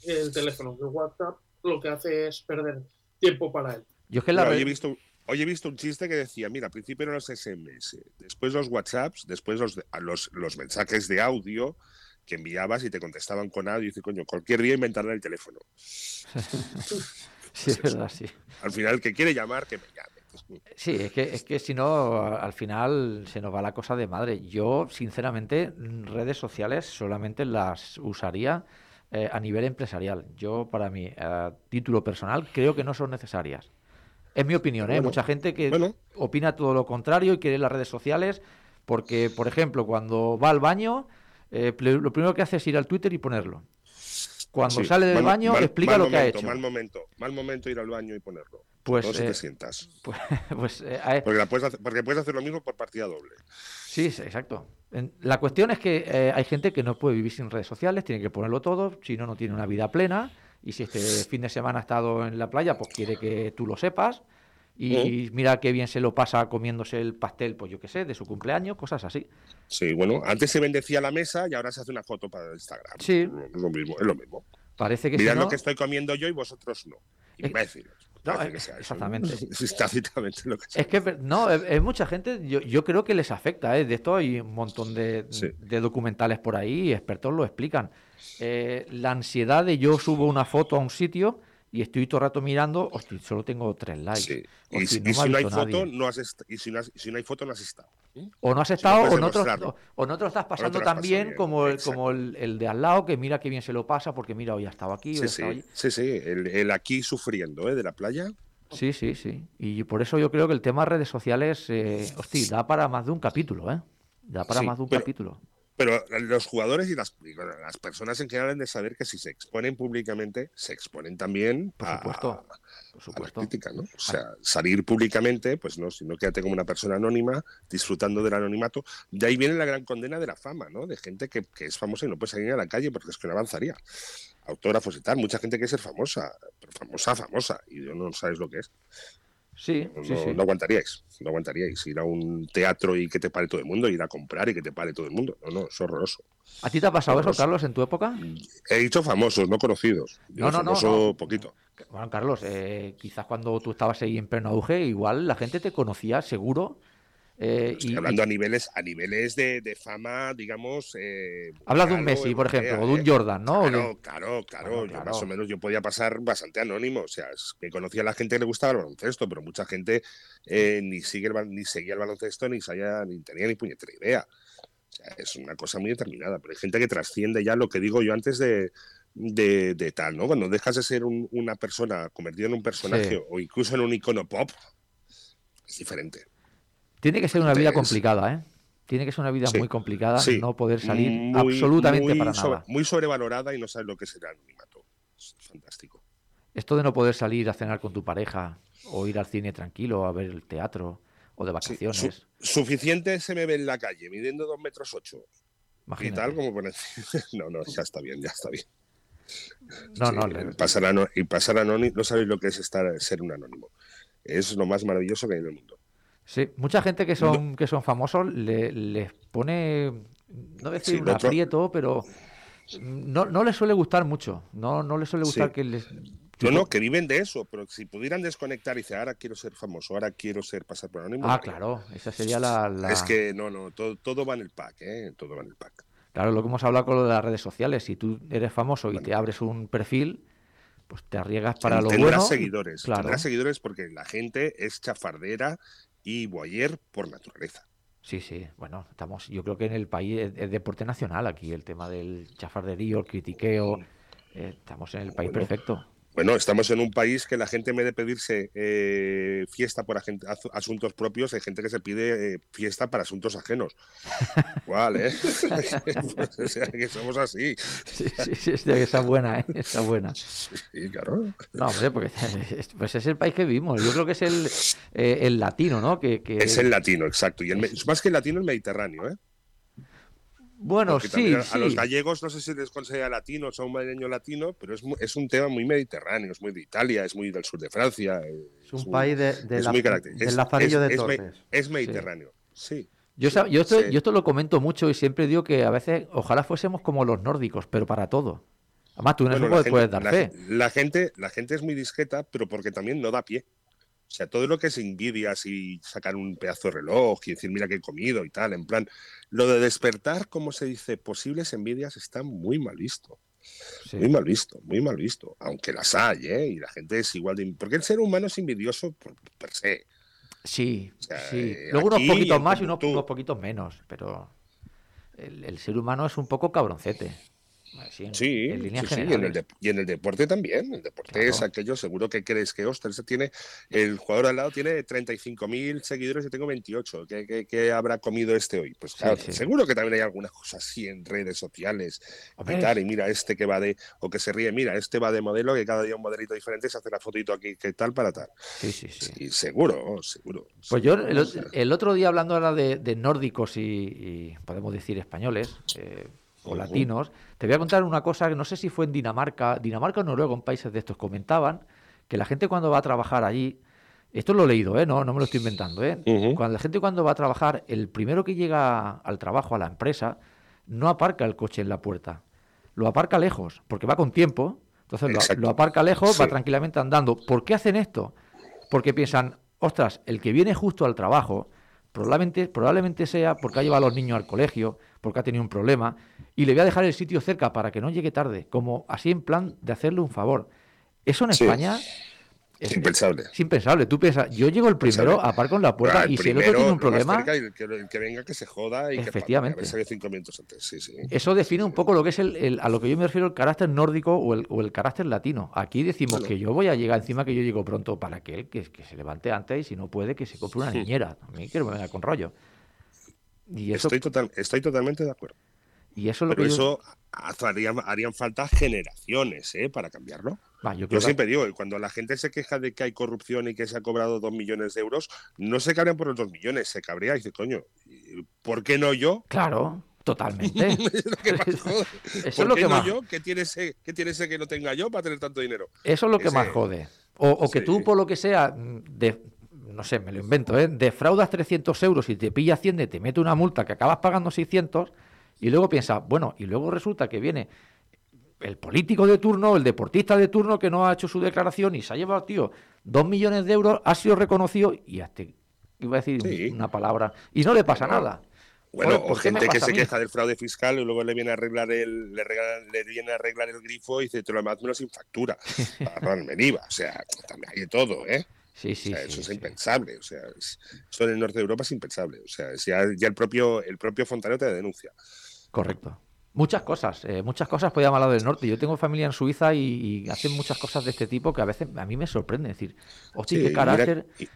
el teléfono. Que WhatsApp lo que hace es perder tiempo para él. yo es que la red- he visto, hoy he visto un chiste que decía, mira, al principio eran los SMS, después los WhatsApps, después los, los, los mensajes de audio que enviabas y te contestaban con audio y dice, coño, cualquier día inventarán el teléfono. Sí, es verdad, sí. Al final, el que quiere llamar, que me llame. Sí, es que, es que si no, a- al final se nos va la cosa de madre. Yo, sinceramente, redes sociales solamente las usaría eh, a nivel empresarial. Yo, para mi eh, título personal, creo que no son necesarias. Es mi opinión, ¿eh? Bueno, Mucha gente que bueno. opina todo lo contrario y quiere las redes sociales porque, por ejemplo, cuando va al baño, eh, lo primero que hace es ir al Twitter y ponerlo. Cuando Sí, sale del mal- baño, mal- explica mal lo que ha hecho. Mal momento, mal momento ir al baño y ponerlo. Pues, no si eh, te sientas. Pues, pues, eh, eh, Porque, la puedes hacer, porque puedes hacer lo mismo por partida doble. Sí, sí, exacto. La cuestión es que hay gente que no puede vivir sin redes sociales, tiene que ponerlo todo, si no, no tiene una vida plena. Y si este fin de semana ha estado en la playa, pues quiere que tú lo sepas. Y mira qué bien se lo pasa comiéndose el pastel, pues yo qué sé, de su cumpleaños, cosas así. Sí, bueno, antes se bendecía la mesa y ahora se hace una foto para Instagram. Sí. Es lo mismo, es lo mismo. Parece que Mirad si no... lo que estoy comiendo yo y vosotros no. Imbéciles. no, que sea eso. exactamente. Es tácitamente lo que sea. Es que, no, es, es mucha gente, yo, yo creo que les afecta, ¿eh? De esto hay un montón de, Sí. de documentales por ahí expertos lo explican. Eh, la ansiedad de yo subo una foto a un sitio y estoy todo el rato mirando, hostia, solo tengo tres likes. Sí. Y, si- no y me ha si no hay foto, no has y si no, has- si no hay foto, no has estado. O no has Si no estado, o, no te o no te lo estás pasando tan bien bien, como, el, como el, el de al lado, que mira qué bien se lo pasa, porque mira, hoy ha estado aquí, hoy ha Sí, estado sí, allí. sí, sí. El, el aquí sufriendo ¿eh? de la playa. Sí, sí, sí. Y por eso yo creo que el tema redes sociales, eh, hostia, da para más de un capítulo, ¿eh? Da para Sí, más de un pero- capítulo. Pero los jugadores y las, y las personas en general han de saber que si se exponen públicamente, se exponen también Por a- supuesto, por a la supuesto. crítica, ¿no? O sea, salir públicamente, pues no, si no quédate como una persona anónima, disfrutando del anonimato. De ahí viene la gran condena de la fama, ¿no? De gente que, que es famosa y no puede salir a la calle porque es que no avanzaría. Autógrafos y tal, mucha gente quiere ser famosa, pero famosa, famosa, y no sabes lo que es. Sí, No, sí, sí. no aguantaríais, no aguantaríais ir a un teatro y que te pare todo el mundo, ir a comprar y que te pare todo el mundo. No, no, es horroroso. ¿A ti te ha pasado eso. Carlos, en tu época? He dicho famosos, no conocidos. No, no, no, famoso no. poquito. Bueno, Carlos, eh, quizás cuando tú estabas ahí en pleno auge, igual la gente te conocía, seguro. Eh, Estoy y, hablando y- a niveles, a niveles de, de fama, digamos. Eh, hablas de un Messi, por ejemplo, o de un ¿eh? Jordan, ¿no? Claro, claro, claro. Bueno, Yo más o menos yo podía pasar bastante anónimo. O sea, es que conocía a la gente que le gustaba el baloncesto, pero mucha gente eh, ni sigue el, ni seguía el baloncesto, ni sabía, ni tenía ni puñetera idea. O sea, es una cosa muy determinada. Pero hay gente que trasciende ya lo que digo yo antes de, de, de tal, ¿no? Cuando dejas de ser un- una persona convertida en un personaje Sí. o incluso en un icono pop, es diferente. Tiene que ser una vida complicada, ¿eh? Tiene que ser una vida Sí. muy complicada, Sí. no poder salir Muy- absolutamente muy para sobre- nada. muy sobrevalorada y no sabes lo que es el anonimato. Es fantástico. Esto de no poder salir a cenar con tu pareja o ir al cine tranquilo, a ver el teatro o de Sí, vacaciones. su- suficiente se me ve en la calle, midiendo dos metros ocho. Y imagínate. tal, como No, no, ya está bien, ya está bien. No, no, le- pasar, ano- y pasar anónimo, no sabéis lo que es estar, ser un anónimo. Es lo más maravilloso que hay en el mundo. Sí, mucha gente que son, que son famosos le- les pone, no decir Sí, un aprieto, pero no, no les suele gustar mucho. No, no les suele gustar Sí. que les... No, no, que viven de eso, pero si pudieran desconectar y decir, ahora quiero ser famoso, ahora quiero ser pasar por anónimo. Ah, claro, esa sería la... la- Es que no, no, todo, todo va en el pack, ¿eh? Todo va en el pack. Claro, lo que hemos hablado con lo de las redes sociales. Si tú eres famoso y te abres un perfil, pues te arriesgas para lo tendrás bueno. seguidores, Claro. tendrás seguidores porque la gente es chafardera y boyer por naturaleza. Sí, sí. Bueno, estamos, yo creo que en el país es, es deporte nacional aquí, el tema del chafarderío, el critiqueo. eh, estamos en el país Bueno. perfecto. Bueno, estamos en un país que la gente en vez de pedirse eh, fiesta por asuntos propios, hay gente que se pide eh, fiesta para asuntos ajenos. ¿Cuál, eh? Pues, o sea, que somos así. Sí, sí, sí, sí, esa es buena, ¿eh? Esa es buena. Sí, claro. No, hombre, porque es- pues es el país que vivimos. Yo creo que es el, eh, el latino, ¿no? Que, que- Es el latino, exacto. Y el me- más que el latino, el mediterráneo, ¿eh? Bueno, Porque sí, a, sí. los gallegos no sé si les considera latinos o un madrileño latino, pero es, es un tema muy mediterráneo, es muy de Italia, es muy del sur de Francia. eh, Es un país de, de es la- muy del es- lazarillo de me- Torres. Es mediterráneo, sí. Yo, sa- yo, esto, Sí. yo esto lo comento mucho y siempre digo que a veces ojalá fuésemos como los nórdicos, pero para todo. Además, tú en Bueno, eso puedes, dar la, fe. la gente, la gente es muy discreta, pero porque también no da pie. O sea, todo lo que es envidias y sacar un pedazo de reloj y decir, mira que he comido y tal, en plan, lo de despertar, como se dice, posibles envidias está muy mal visto. Sí. Muy mal visto, muy mal visto. Aunque las hay, ¿eh? Y la gente es igual de... Porque el ser humano es envidioso por per se. Sí, sea, sí. eh, Luego unos poquitos más y unos, unos poquitos menos, pero el, el ser humano es un poco cabroncete. Sí, en, Sí, en sí, sí, y, en el y en el deporte también. El deporte Claro. es aquello, seguro que crees que, ostras, ese tiene, el jugador al lado tiene 35.000 seguidores, yo tengo 28. ¿Qué, qué, qué habrá comido este hoy? Pues claro, sí. seguro que también hay alguna cosa así en redes sociales. Y, tal, y mira, este que va de, o que se ríe, mira, este va de modelo, que cada día un modelito diferente, se hace la fotito aquí, que tal, para tal. sí, sí, sí. Seguro, seguro. Pues yo el, el otro día hablando ahora de, de nórdicos y, y podemos decir españoles eh, o latinos, te voy a contar una cosa que no sé si fue en Dinamarca, Dinamarca o Noruega, en países de estos, comentaban que la gente cuando va a trabajar allí, esto lo he leído, ¿eh? no, no me lo estoy inventando, ¿eh? Cuando la gente cuando va a trabajar, el primero que llega al trabajo, a la empresa, no aparca el coche en la puerta, lo aparca lejos, porque va con tiempo, entonces lo, aparca lejos, va tranquilamente andando. ¿Por qué hacen esto? Porque piensan, ostras, el que viene justo al trabajo, probablemente, probablemente sea porque ha llevado a los niños al colegio, porque ha tenido un problema, y le voy a dejar el sitio cerca para que no llegue tarde, como así en plan de hacerle un favor. Eso en Sí. España es, impensable. es impensable. Tú piensas, yo llego el primero, aparco en la puerta, Ah, el y si el otro tiene un problema, cerca, el que, el que venga que se joda y Efectivamente. que salido cinco minutos antes. Sí, sí. Eso define un poco lo que es el, el- a lo que yo me refiero el carácter nórdico o el, o el carácter latino. Aquí decimos que yo voy a llegar encima que yo llego pronto para que él que, que se levante antes y si no puede que se compre una niñera. A mí que no me venga con rollo. Y eso, Estoy, total, estoy totalmente de acuerdo. Y eso es lo Pero que yo, eso harían, harían falta generaciones ¿eh? para cambiarlo. Va, yo Yo que- siempre digo, cuando la gente se queja de que hay corrupción y que se ha cobrado dos millones de euros, no se cabrean por los dos millones, se cabrea y dice, coño, ¿por qué no yo? Claro, totalmente. es lo que más jode. Eso es ¿Por lo qué que no más, yo? ¿Qué tiene, ese, ¿Qué tiene ese que no tenga yo para tener tanto dinero? eso es lo que Ese- más jode. O, o que Sí. tú, por lo que sea, de, no sé, me lo invento, ¿eh? defraudas 300 euros y te pilla Hacienda y te mete una multa que acabas pagando 600 y luego piensas, bueno, y luego resulta que viene el político de turno, el deportista de turno que no ha hecho su declaración y se ha llevado, tío, dos millones de euros, ha sido reconocido y hasta, iba a decir Sí. una palabra, y no le pasa nada. Bueno, o ¿por qué me gente que se queja del fraude fiscal y luego le viene a arreglar el, le, regalan- le viene a arreglar el grifo y dice, te lo menos sin factura. Perdón, me IVA. O sea, también hay de todo, ¿eh? Sí, sí, o sea, sí, eso es impensable. O sea, es- eso en el norte de Europa es impensable. O sea, ya, ya el propio el propio Fontanero te denuncia. Correcto. Muchas cosas, eh, muchas cosas podíamos hablar del norte. Yo tengo familia en Suiza y, y hacen muchas cosas de este tipo que a veces a mí me sorprende. decir, hostia, Sí, qué mira, carácter. y,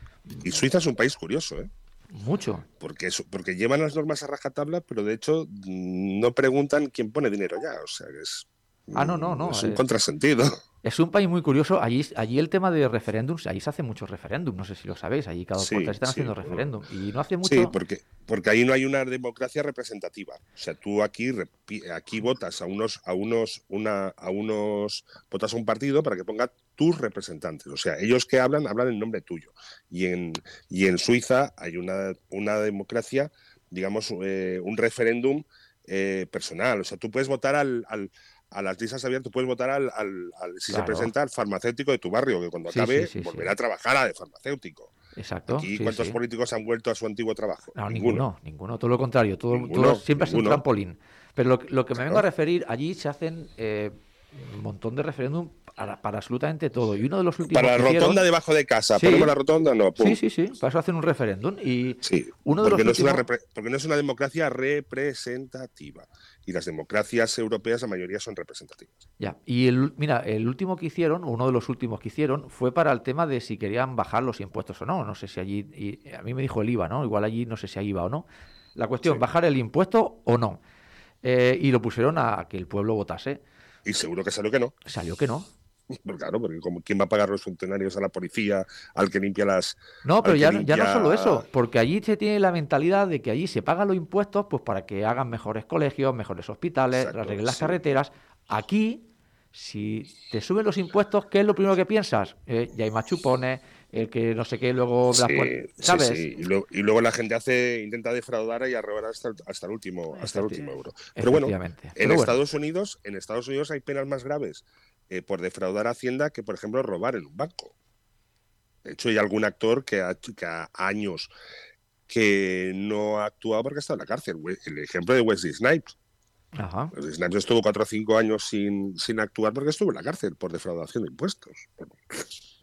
y Suiza es un país curioso, ¿eh? Mucho. Porque, porque llevan las normas a rajatabla, pero de hecho mm, no preguntan quién pone dinero ya. O sea, que es. Ah, no, no, no, Es un eh. contrasentido. Es un país muy curioso. Allí, allí el tema de referéndums, allí se hacen muchos referéndums. No sé si lo sabéis. Allí cada Sí, cuatro están sí. haciendo referéndum. Y no hace mucho. Sí, porque, porque ahí no hay una democracia representativa. O sea, tú aquí, aquí votas a unos, a unos, una, a unos, votas a un partido para que ponga tus representantes. O sea, ellos que hablan, hablan en nombre tuyo. Y en, y en Suiza hay una, una democracia, digamos, eh, un referéndum eh, personal. O sea, tú puedes votar al, al- a las listas abiertas, puedes votar al, al- al- si Claro. se presenta al farmacéutico de tu barrio, que cuando Sí, acabe sí, sí, volverá a trabajar a de farmacéutico. Exacto. Sí, ¿cuántos políticos han vuelto a su antiguo trabajo? No, ninguno, ninguno, todo lo contrario, todo, Ninguno, todo siempre es un trampolín. Pero lo, lo que me vengo a referir, allí se hacen eh, un montón de referéndum para, para absolutamente todo. Y uno de los últimos Para la hicieron- rotonda debajo de casa, Sí. ponemos la rotonda, no, pum. Sí, sí, sí, para eso hacen un referéndum. Y Sí, uno de porque, los no es una últimos- repre- porque no es una democracia representativa. Y las democracias europeas, la mayoría son representativas. Ya, y el, mira, el último que hicieron, uno de los últimos que hicieron, fue para el tema de si querían bajar los impuestos o no. No sé si allí, y a mí me dijo el IVA, ¿no? Igual allí no sé si hay IVA o no. La cuestión, Sí. bajar el impuesto o no. Eh, y lo pusieron a que el pueblo votase. Y seguro que salió que no. Salió que no. Pues claro, porque como, ¿quién va a pagar los funcionarios a la policía, al que limpia las... No, pero ya, no- ya no solo eso, porque allí se tiene la mentalidad de que allí se pagan los impuestos pues para que hagan mejores colegios, mejores hospitales, Exacto, arreglen las sí. carreteras. Aquí, si te suben los impuestos, ¿qué es lo primero que piensas? Eh, ya hay más chupones, el que no sé qué, luego... Sí, puer- sí, ¿Sabes? sí. Y, luego, y luego la gente hace intenta defraudar y arrobar hasta, el- hasta el último hasta el último euro. Pero bueno, en Pero bueno, Estados Unidos, en Estados Unidos hay penas más graves eh, por defraudar a Hacienda que, por ejemplo, robar en un banco. De hecho, hay algún actor que ha, que ha años que no ha actuado porque ha estado en la cárcel. El ejemplo de Wesley Snipes. Ajá. Wesley Snipes estuvo cuatro o cinco años sin, sin actuar porque estuvo en la cárcel por defraudación de impuestos.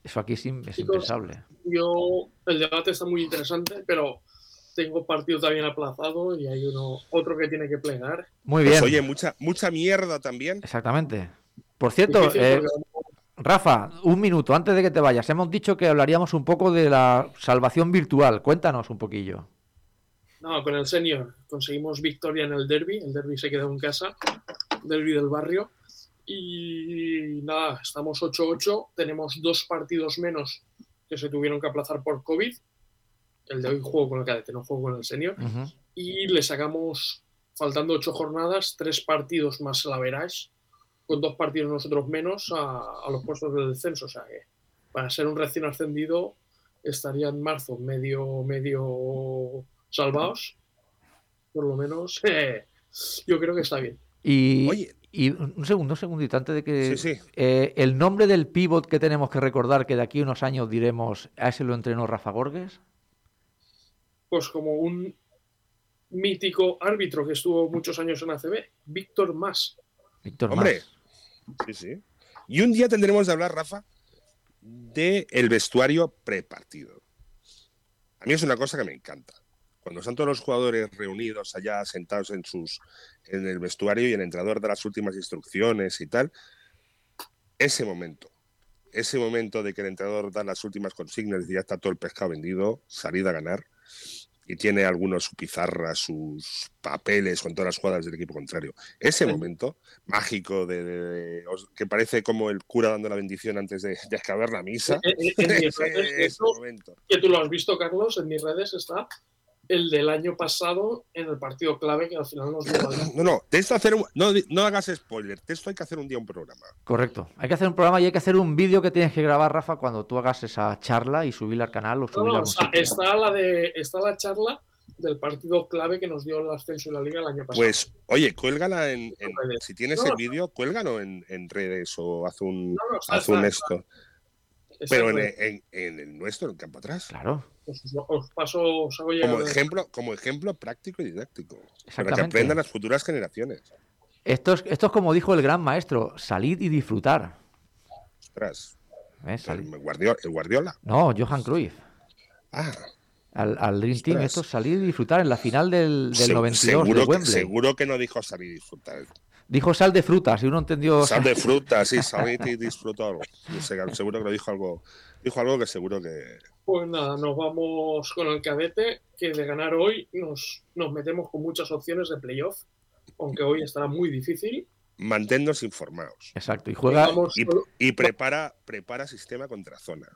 Eso aquí es, es impensable. Yo, el debate está muy interesante, pero tengo partido también aplazado y hay uno, otro que tiene que plegar. Muy Pues, bien. oye, mucha, mucha mierda también. Exactamente. Por cierto, eh, Rafa, un minuto antes de que te vayas. Hemos dicho que hablaríamos un poco de la salvación virtual. Cuéntanos un poquillo. No, con el senior conseguimos victoria en el derby. El derby se quedó en casa, derby del barrio. Y nada, estamos 8-8. Tenemos dos partidos menos que se tuvieron que aplazar por COVID. El de hoy juego con el cadete, no juego con el senior. Y le sacamos, faltando ocho jornadas, tres partidos más la verás, con dos partidos nosotros menos a, a los puestos del descenso. O sea que para ser un recién ascendido estaría en marzo medio, medio salvados. Por lo menos, eh, yo creo que está bien. Y, Oye. y un segundo, un segundito, antes de que... Sí, sí. eh, el nombre del pivot que tenemos que recordar, que de aquí a unos años diremos, a ese lo entrenó Rafa Gorges. Pues como un mítico árbitro que estuvo muchos años en ACB, Víctor Más. Víctor Hombre. Sí, sí. Y un día tendremos de hablar, Rafa, de el vestuario prepartido. A mí es una cosa que me encanta. Cuando están todos los jugadores reunidos allá, sentados en sus en el vestuario y el entrenador da las últimas instrucciones y tal, ese momento, ese momento de que el entrenador da las últimas consignas y ya está todo el pescado vendido, salida a ganar, y tiene algunos su pizarra, sus papeles con todas las jugadas del equipo contrario. Ese momento mágico de, de- de- os- que parece como el cura dando la bendición antes de, de acabar la misa. En- en- en mis Ese- redes, ese eso- momento. que tú lo has visto, Carlos, en mis redes está el del año pasado en el partido clave que al final nos dio la- No, no, de esto hacer un- no, no hagas spoiler, de esto hay que hacer un día un programa. Correcto. Hay que hacer un programa y hay que hacer un vídeo que tienes que grabar, Rafa, cuando tú hagas esa charla y subirla al canal o subirla no, a un está, la de está la charla del partido clave que nos dio el ascenso en la liga el año pasado. Pues, oye, cuélgala en, en- si tienes No, el vídeo, cuélgalo en, en redes o haz un, No, no, está- haz un está- esto. está Pero en, en- en el nuestro, en el campo atrás. Claro, os, paso, os hago Como ejemplo, como ejemplo práctico y didáctico. Para que aprendan las futuras generaciones. Esto es, esto es como dijo el gran maestro, salid y disfrutar. Ostras, ¿eh? el Guardiola, el Guardiola. No, Johan Cruyff. Ah, Al, al Dream Team, esto es salir y disfrutar en la final del, del se- 92 seguro, de que, Wembley. seguro que no dijo salir y disfrutar. Dijo sal de frutas y uno entendió. Sal de fruta, sí, salid y disfrutad. Seguro que lo dijo algo, dijo algo que seguro que. Pues nada, nos vamos con el cadete, que de ganar hoy nos, nos metemos con muchas opciones de playoff, aunque hoy estará muy difícil. Manténnos informados. Exacto, y juega Y, prepara, prepara sistema contra zona.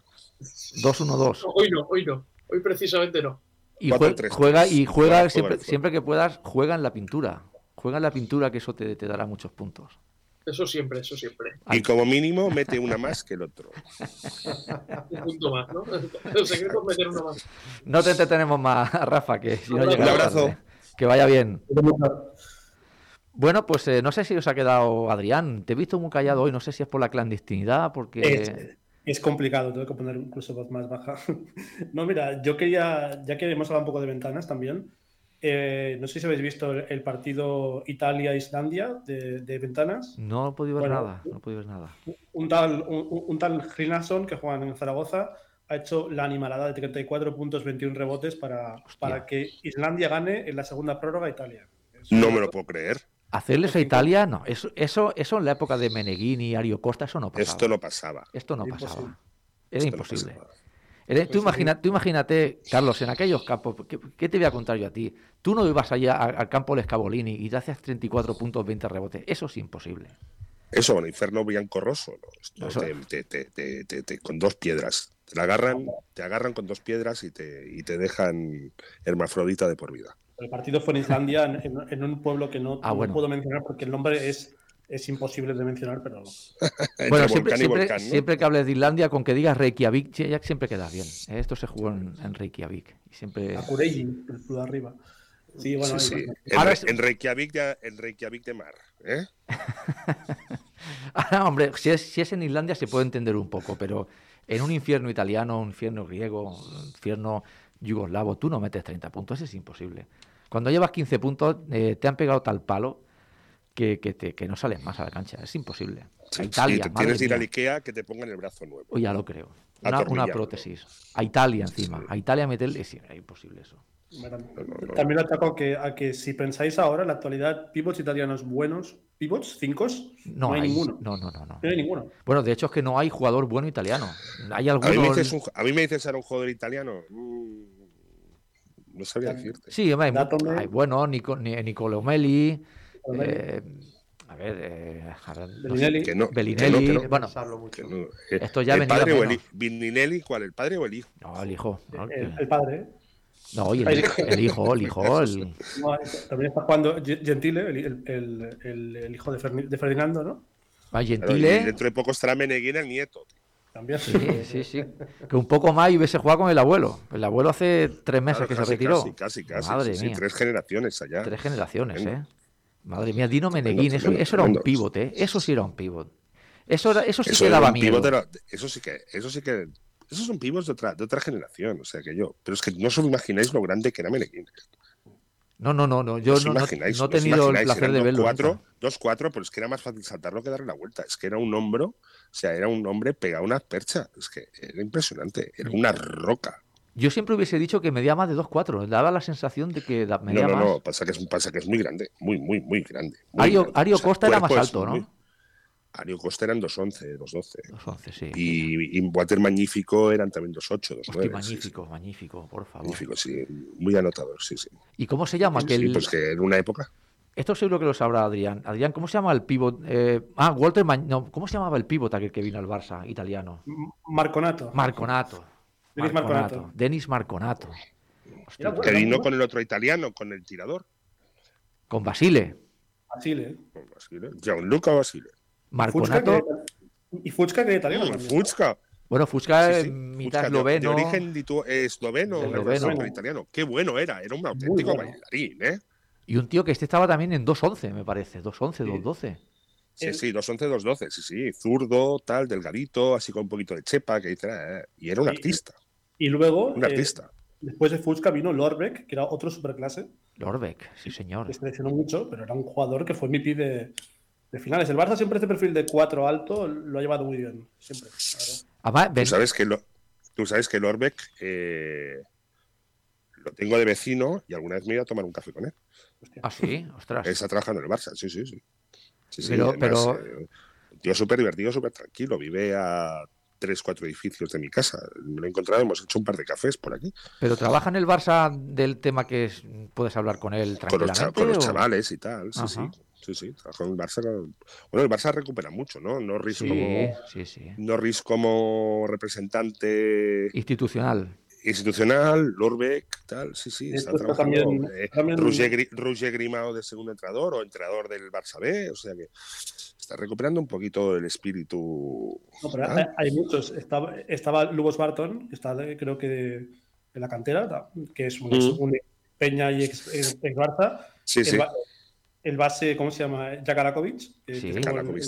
2-1-2. no, hoy no, hoy no, hoy precisamente no. Y juega, y Juega, juega siempre que puedas, juega en la pintura. Juega en la pintura, que eso te, te dará muchos puntos. Eso siempre, eso siempre. Y como mínimo mete una más que el otro. Un punto más, ¿no? El secreto es meter uno más. No te entretenemos más, Rafa, que si no Un abrazo. tarde. Que vaya bien. Bueno, pues eh, no sé si os ha quedado Adrián. Te he visto muy callado hoy. No sé si es por la clandestinidad, porque. Es, es complicado, tengo que poner incluso voz más baja. no, mira, yo quería, ya que hemos hablado un poco de ventanas también, eh, no sé si habéis visto el, el partido Italia-Islandia de, de ventanas. No he podido ver Bueno, nada. No he podido ver nada. Un tal, un, un tal Hrinason, que juega en Zaragoza, ha hecho la animalada de 34 puntos, 21 rebotes para, para que Islandia gane en la segunda prórroga a Italia. No me lo puedo creer. Hacerles a Italia, no. Eso, eso, eso en la época de Meneghini, Ario Costa, eso no pasaba. Esto no pasaba. Esto no pasaba. Era no imposible. pasaba. Era- tú, imagina- tú imagínate, Carlos, en aquellos campos, ¿qué, qué te voy a contar yo a ti? Tú no ibas allá al campo del Escabolini y te hacías 34 puntos, 20 rebotes. Eso es imposible. Eso, el infierno Biancorroso. ¿no? Esto Eso- te- te- te- te- te- te- con dos piedras. Te la agarran, te agarran con dos piedras y te, y te dejan hermafrodita de por vida. El partido fue en Islandia, en, un pueblo que no, Ah, no puedo mencionar porque el nombre es, es imposible de mencionar, pero bueno, siempre, siempre, volcán, ¿no? siempre que hables de Islandia, con que digas Reykjavik, ya siempre quedas bien. Esto se jugó en, en Reykjavik. Y siempre... Akureyri, el de arriba. Sí, bueno, Sí. En, Ahora es- en Reykjavik de, en Reykjavik de mar. ¿eh? Ah, hombre, si es, si es en Islandia se puede entender un poco, pero en un infierno italiano, un infierno griego, un infierno yugoslavo, tú no metes 30 puntos, es imposible. Cuando llevas 15 puntos, eh, te han pegado tal palo que, que, te- que no sales más a la cancha, es imposible. Sí, a Italia, sí, te madre tienes que ir al. Ikea que te pongan el brazo nuevo. Ya lo creo. Una, prótesis. A Italia encima. A Italia meterle. Sí, es imposible eso. Bueno, no, no. También ataco a que, a que si pensáis ahora, en la actualidad, pivots italianos buenos, pivots, cinco, No, hay, hay- ninguno. No, no, no, no. No hay ninguno. Bueno, de hecho es que no hay jugador bueno italiano. Hay A mí, me algunos. dices un, a mí me dices ahora un jugador italiano. mm, no sabría decirte. Sí, hombre, hay, hay bueno, Nico, Ni- Nicolo Meli. Bellinelli. Eh, a ver, eh, sé, Bellinelli. Que no, Bellinelli, que no, que no, bueno, mucho. que. Eh, Esto ya el venía padre o el hijo. Vininelli, ¿cuál? ¿El padre o el hijo? no, el hijo. No, El, el padre. ¿eh? no, oye, el, el hijo, el hijo, el también está jugando Ge- Gentile, el, el- el- el- el hijo de, Ferni- de Ferdinando, ¿no? ah, Gentile. dentro de poco estará Meneguín el nieto. También. Sí, sí, sí. Que un poco más y hubiese jugado con el abuelo. El abuelo hace tres meses Claro, que casi, se retiró. Casi, casi, casi. Madre sí, mía. tres generaciones allá. Tres generaciones. ¿eh? Madre mía, Dino Meneguín, eso, eso era un tremendo. pivot, ¿eh? Eso sí era un pivot. Eso, era, eso sí Eso que daba miedo. eso sí que, eso sí que, esos son pibos de otra, de otra generación, o sea que yo, pero es que no os imagináis lo grande que era Meneguín. No, no, no, no. Yo no, no- imagináis, no he tenido el placer eran de verlo. Cuatro, nunca. dos cuatro, pero es que era más fácil saltarlo que darle la vuelta. Es que era un hombro, o sea, era un hombre pegado a una percha. Es que era impresionante, era una roca. Yo siempre hubiese dicho que medía más de 2'4". Daba la sensación de que No, no, más. no, pasa que es, pasa que es muy grande, muy, muy, muy grande. muy Ario, grande. Ario O sea, Costa era más alto, ¿no? muy- Ario Costa eran 2'11, 2'12. 2'11, sí. Y, y Water Magnífico eran también 2'8, 2'9. Hostia, sí, magnífico, magnífico, por favor. Magnífico, sí. Muy anotador, sí, sí. ¿Y cómo se llama? Sí, aquel... sí, pues que en una época. Esto seguro que lo sabrá Adrián. Adrián, ¿cómo se llama el pivot? Eh, ah, Walter Ma- no, ¿cómo se llamaba el pivot aquel que vino al Barça italiano? Marconato. Marconato. Denis Marconato. Denis Marconato. Hostia, Era. Que vino con el otro italiano, con el tirador. con Basile. Basile. Con Basile. Gianluca Basile. Fuchka, Marconato. y Fuchka, que es italiano también. Fuchka. Bueno, Fusca Sí, es sí. mitad Fuchka, de- esloveno. De, origen eh, esloveno, Esloveno. pero italiano. Qué bueno era, era un auténtico bueno. bailarín, ¿eh? Y un tío que este estaba también en 2'11, me parece. 2'11, 2'12. Sí, sí, 2'11, 2'12, sí, sí. Zurdo, tal, delgadito, así con un poquito de chepa, que dice, eh, y era un Sí. artista, Y luego, un eh, artista. después de Fuchka vino Lorbeck, que era otro superclase, Lorbeck, sí señor. que se lesionó mucho, pero era un jugador que fue MVP de, de finales. El Barça siempre este perfil de 4 alto lo ha llevado muy bien. Siempre. Además, Tú sabes que, lo, tú sabes que Lorbeck eh, lo tengo de vecino y alguna vez me iba a tomar un café con él. Ah, sí, ostras. Está trabajando en el Barça, sí, sí, sí. Sí, sí, Pero- además, pero- eh, un tío súper divertido, súper tranquilo. Vive a tres, cuatro edificios de mi casa. Me lo he encontrado, hemos hecho un par de cafés por aquí. Pero trabaja en el Barça del tema que es- puedes hablar con él Con los, cha- tranquilamente. con los chavales y tal. Sí, sí. Ajá. Sí, sí. Trabaja en el Barça. Bueno, el Barça recupera mucho, ¿no? Norris Sí, como. sí, sí. Norris como representante Institucional. institucional, Lorbeck, tal, sí, sí, está Esto trabajando. también- eh, también- Roger, Roger Grimao de segundo entrenador o entrenador del Barça B, o sea que está recuperando un poquito el espíritu. No, pero ¿no? hay, hay muchos. Estaba, estaba Lugos Barton, que está creo que de, de la cantera, que es un, Mm. Peña y ex, ex- ex Barça. Sí, el, sí. ba- el base, ¿cómo se llama? Jakarakovic. Sí.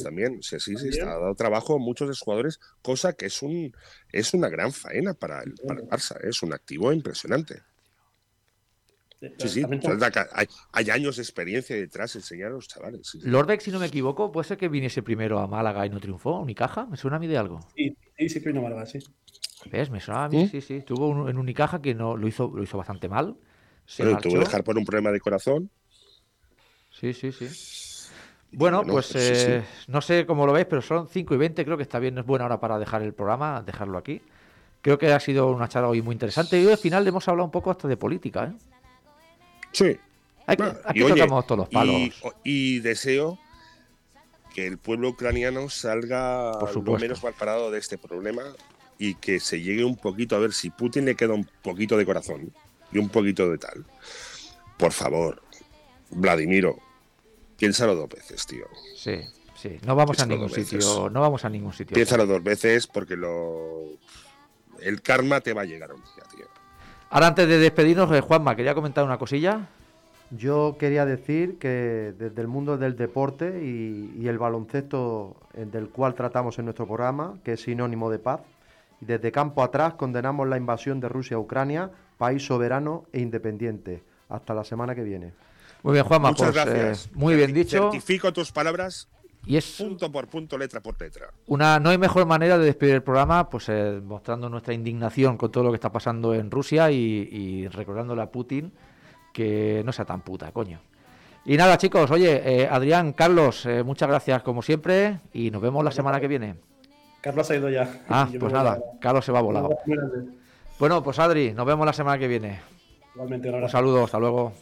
también, sí, sí, sí, está dado trabajo a muchos de sus jugadores, cosa que es un es una gran faena para el, para el Barça, ¿eh? es un activo impresionante. Sí, sí, sea, hay, hay años de experiencia detrás de enseñar a los chavales. sí, sí. Lorbeck, si no me equivoco, puede ser que viniese primero a Málaga y no triunfó. Unicaja, me suena a mí de algo. Sí, sí, sí que vino Málaga, sí. ¿Ves? Me suena a mí, sí, sí. Tuvo un- en Unicaja que no lo hizo, lo hizo bastante mal. Se Bueno, tuvo que dejar por un problema de corazón. Sí, sí, sí. Bueno, Bueno, pues sí, sí. eh, no sé cómo lo veis, pero son 5 y 20. Creo que está bien, es buena hora para dejar el programa, dejarlo aquí. Creo que ha sido una charla hoy muy interesante. Y hoy al final hemos hablado un poco hasta de política. ¿eh? Sí, Bueno, aquí y oye, tocamos todos los palos. Y, y deseo que el pueblo ucraniano salga Por lo menos mal parado de este problema y que se llegue un poquito a ver si Putin le queda un poquito de corazón y un poquito de tal. Por favor, Vladimiro, piénsalo dos veces, tío. Sí, sí. No vamos a ningún veces. sitio. No vamos a ningún sitio. Piénsalo dos veces porque lo el karma te va a llegar un día, tío. Ahora antes de despedirnos, eh, Juanma, quería comentar una cosilla. Yo quería decir que desde el mundo del deporte y, y el baloncesto del cual tratamos en nuestro programa, que es sinónimo de paz, y desde campo atrás condenamos la invasión de Rusia a Ucrania, país soberano e independiente. Hasta la semana que viene. Muy bien, Juanma, Muchas pues, gracias. eh, muy bien dicho. Certifico tus palabras Y es punto por punto, letra por letra. una, no hay mejor manera de despedir el programa, pues eh, mostrando nuestra indignación con todo lo que está pasando en Rusia y, y recordándole a Putin que no sea tan puta, coño. Y nada, chicos, oye, eh, Adrián, Carlos, eh, muchas gracias como siempre y nos vemos la semana que viene. Carlos ha ido ya. Ah, pues nada. Carlos se va volado. Bueno, pues Adri, nos vemos la semana que viene. Igualmente, un Un saludo, hasta luego.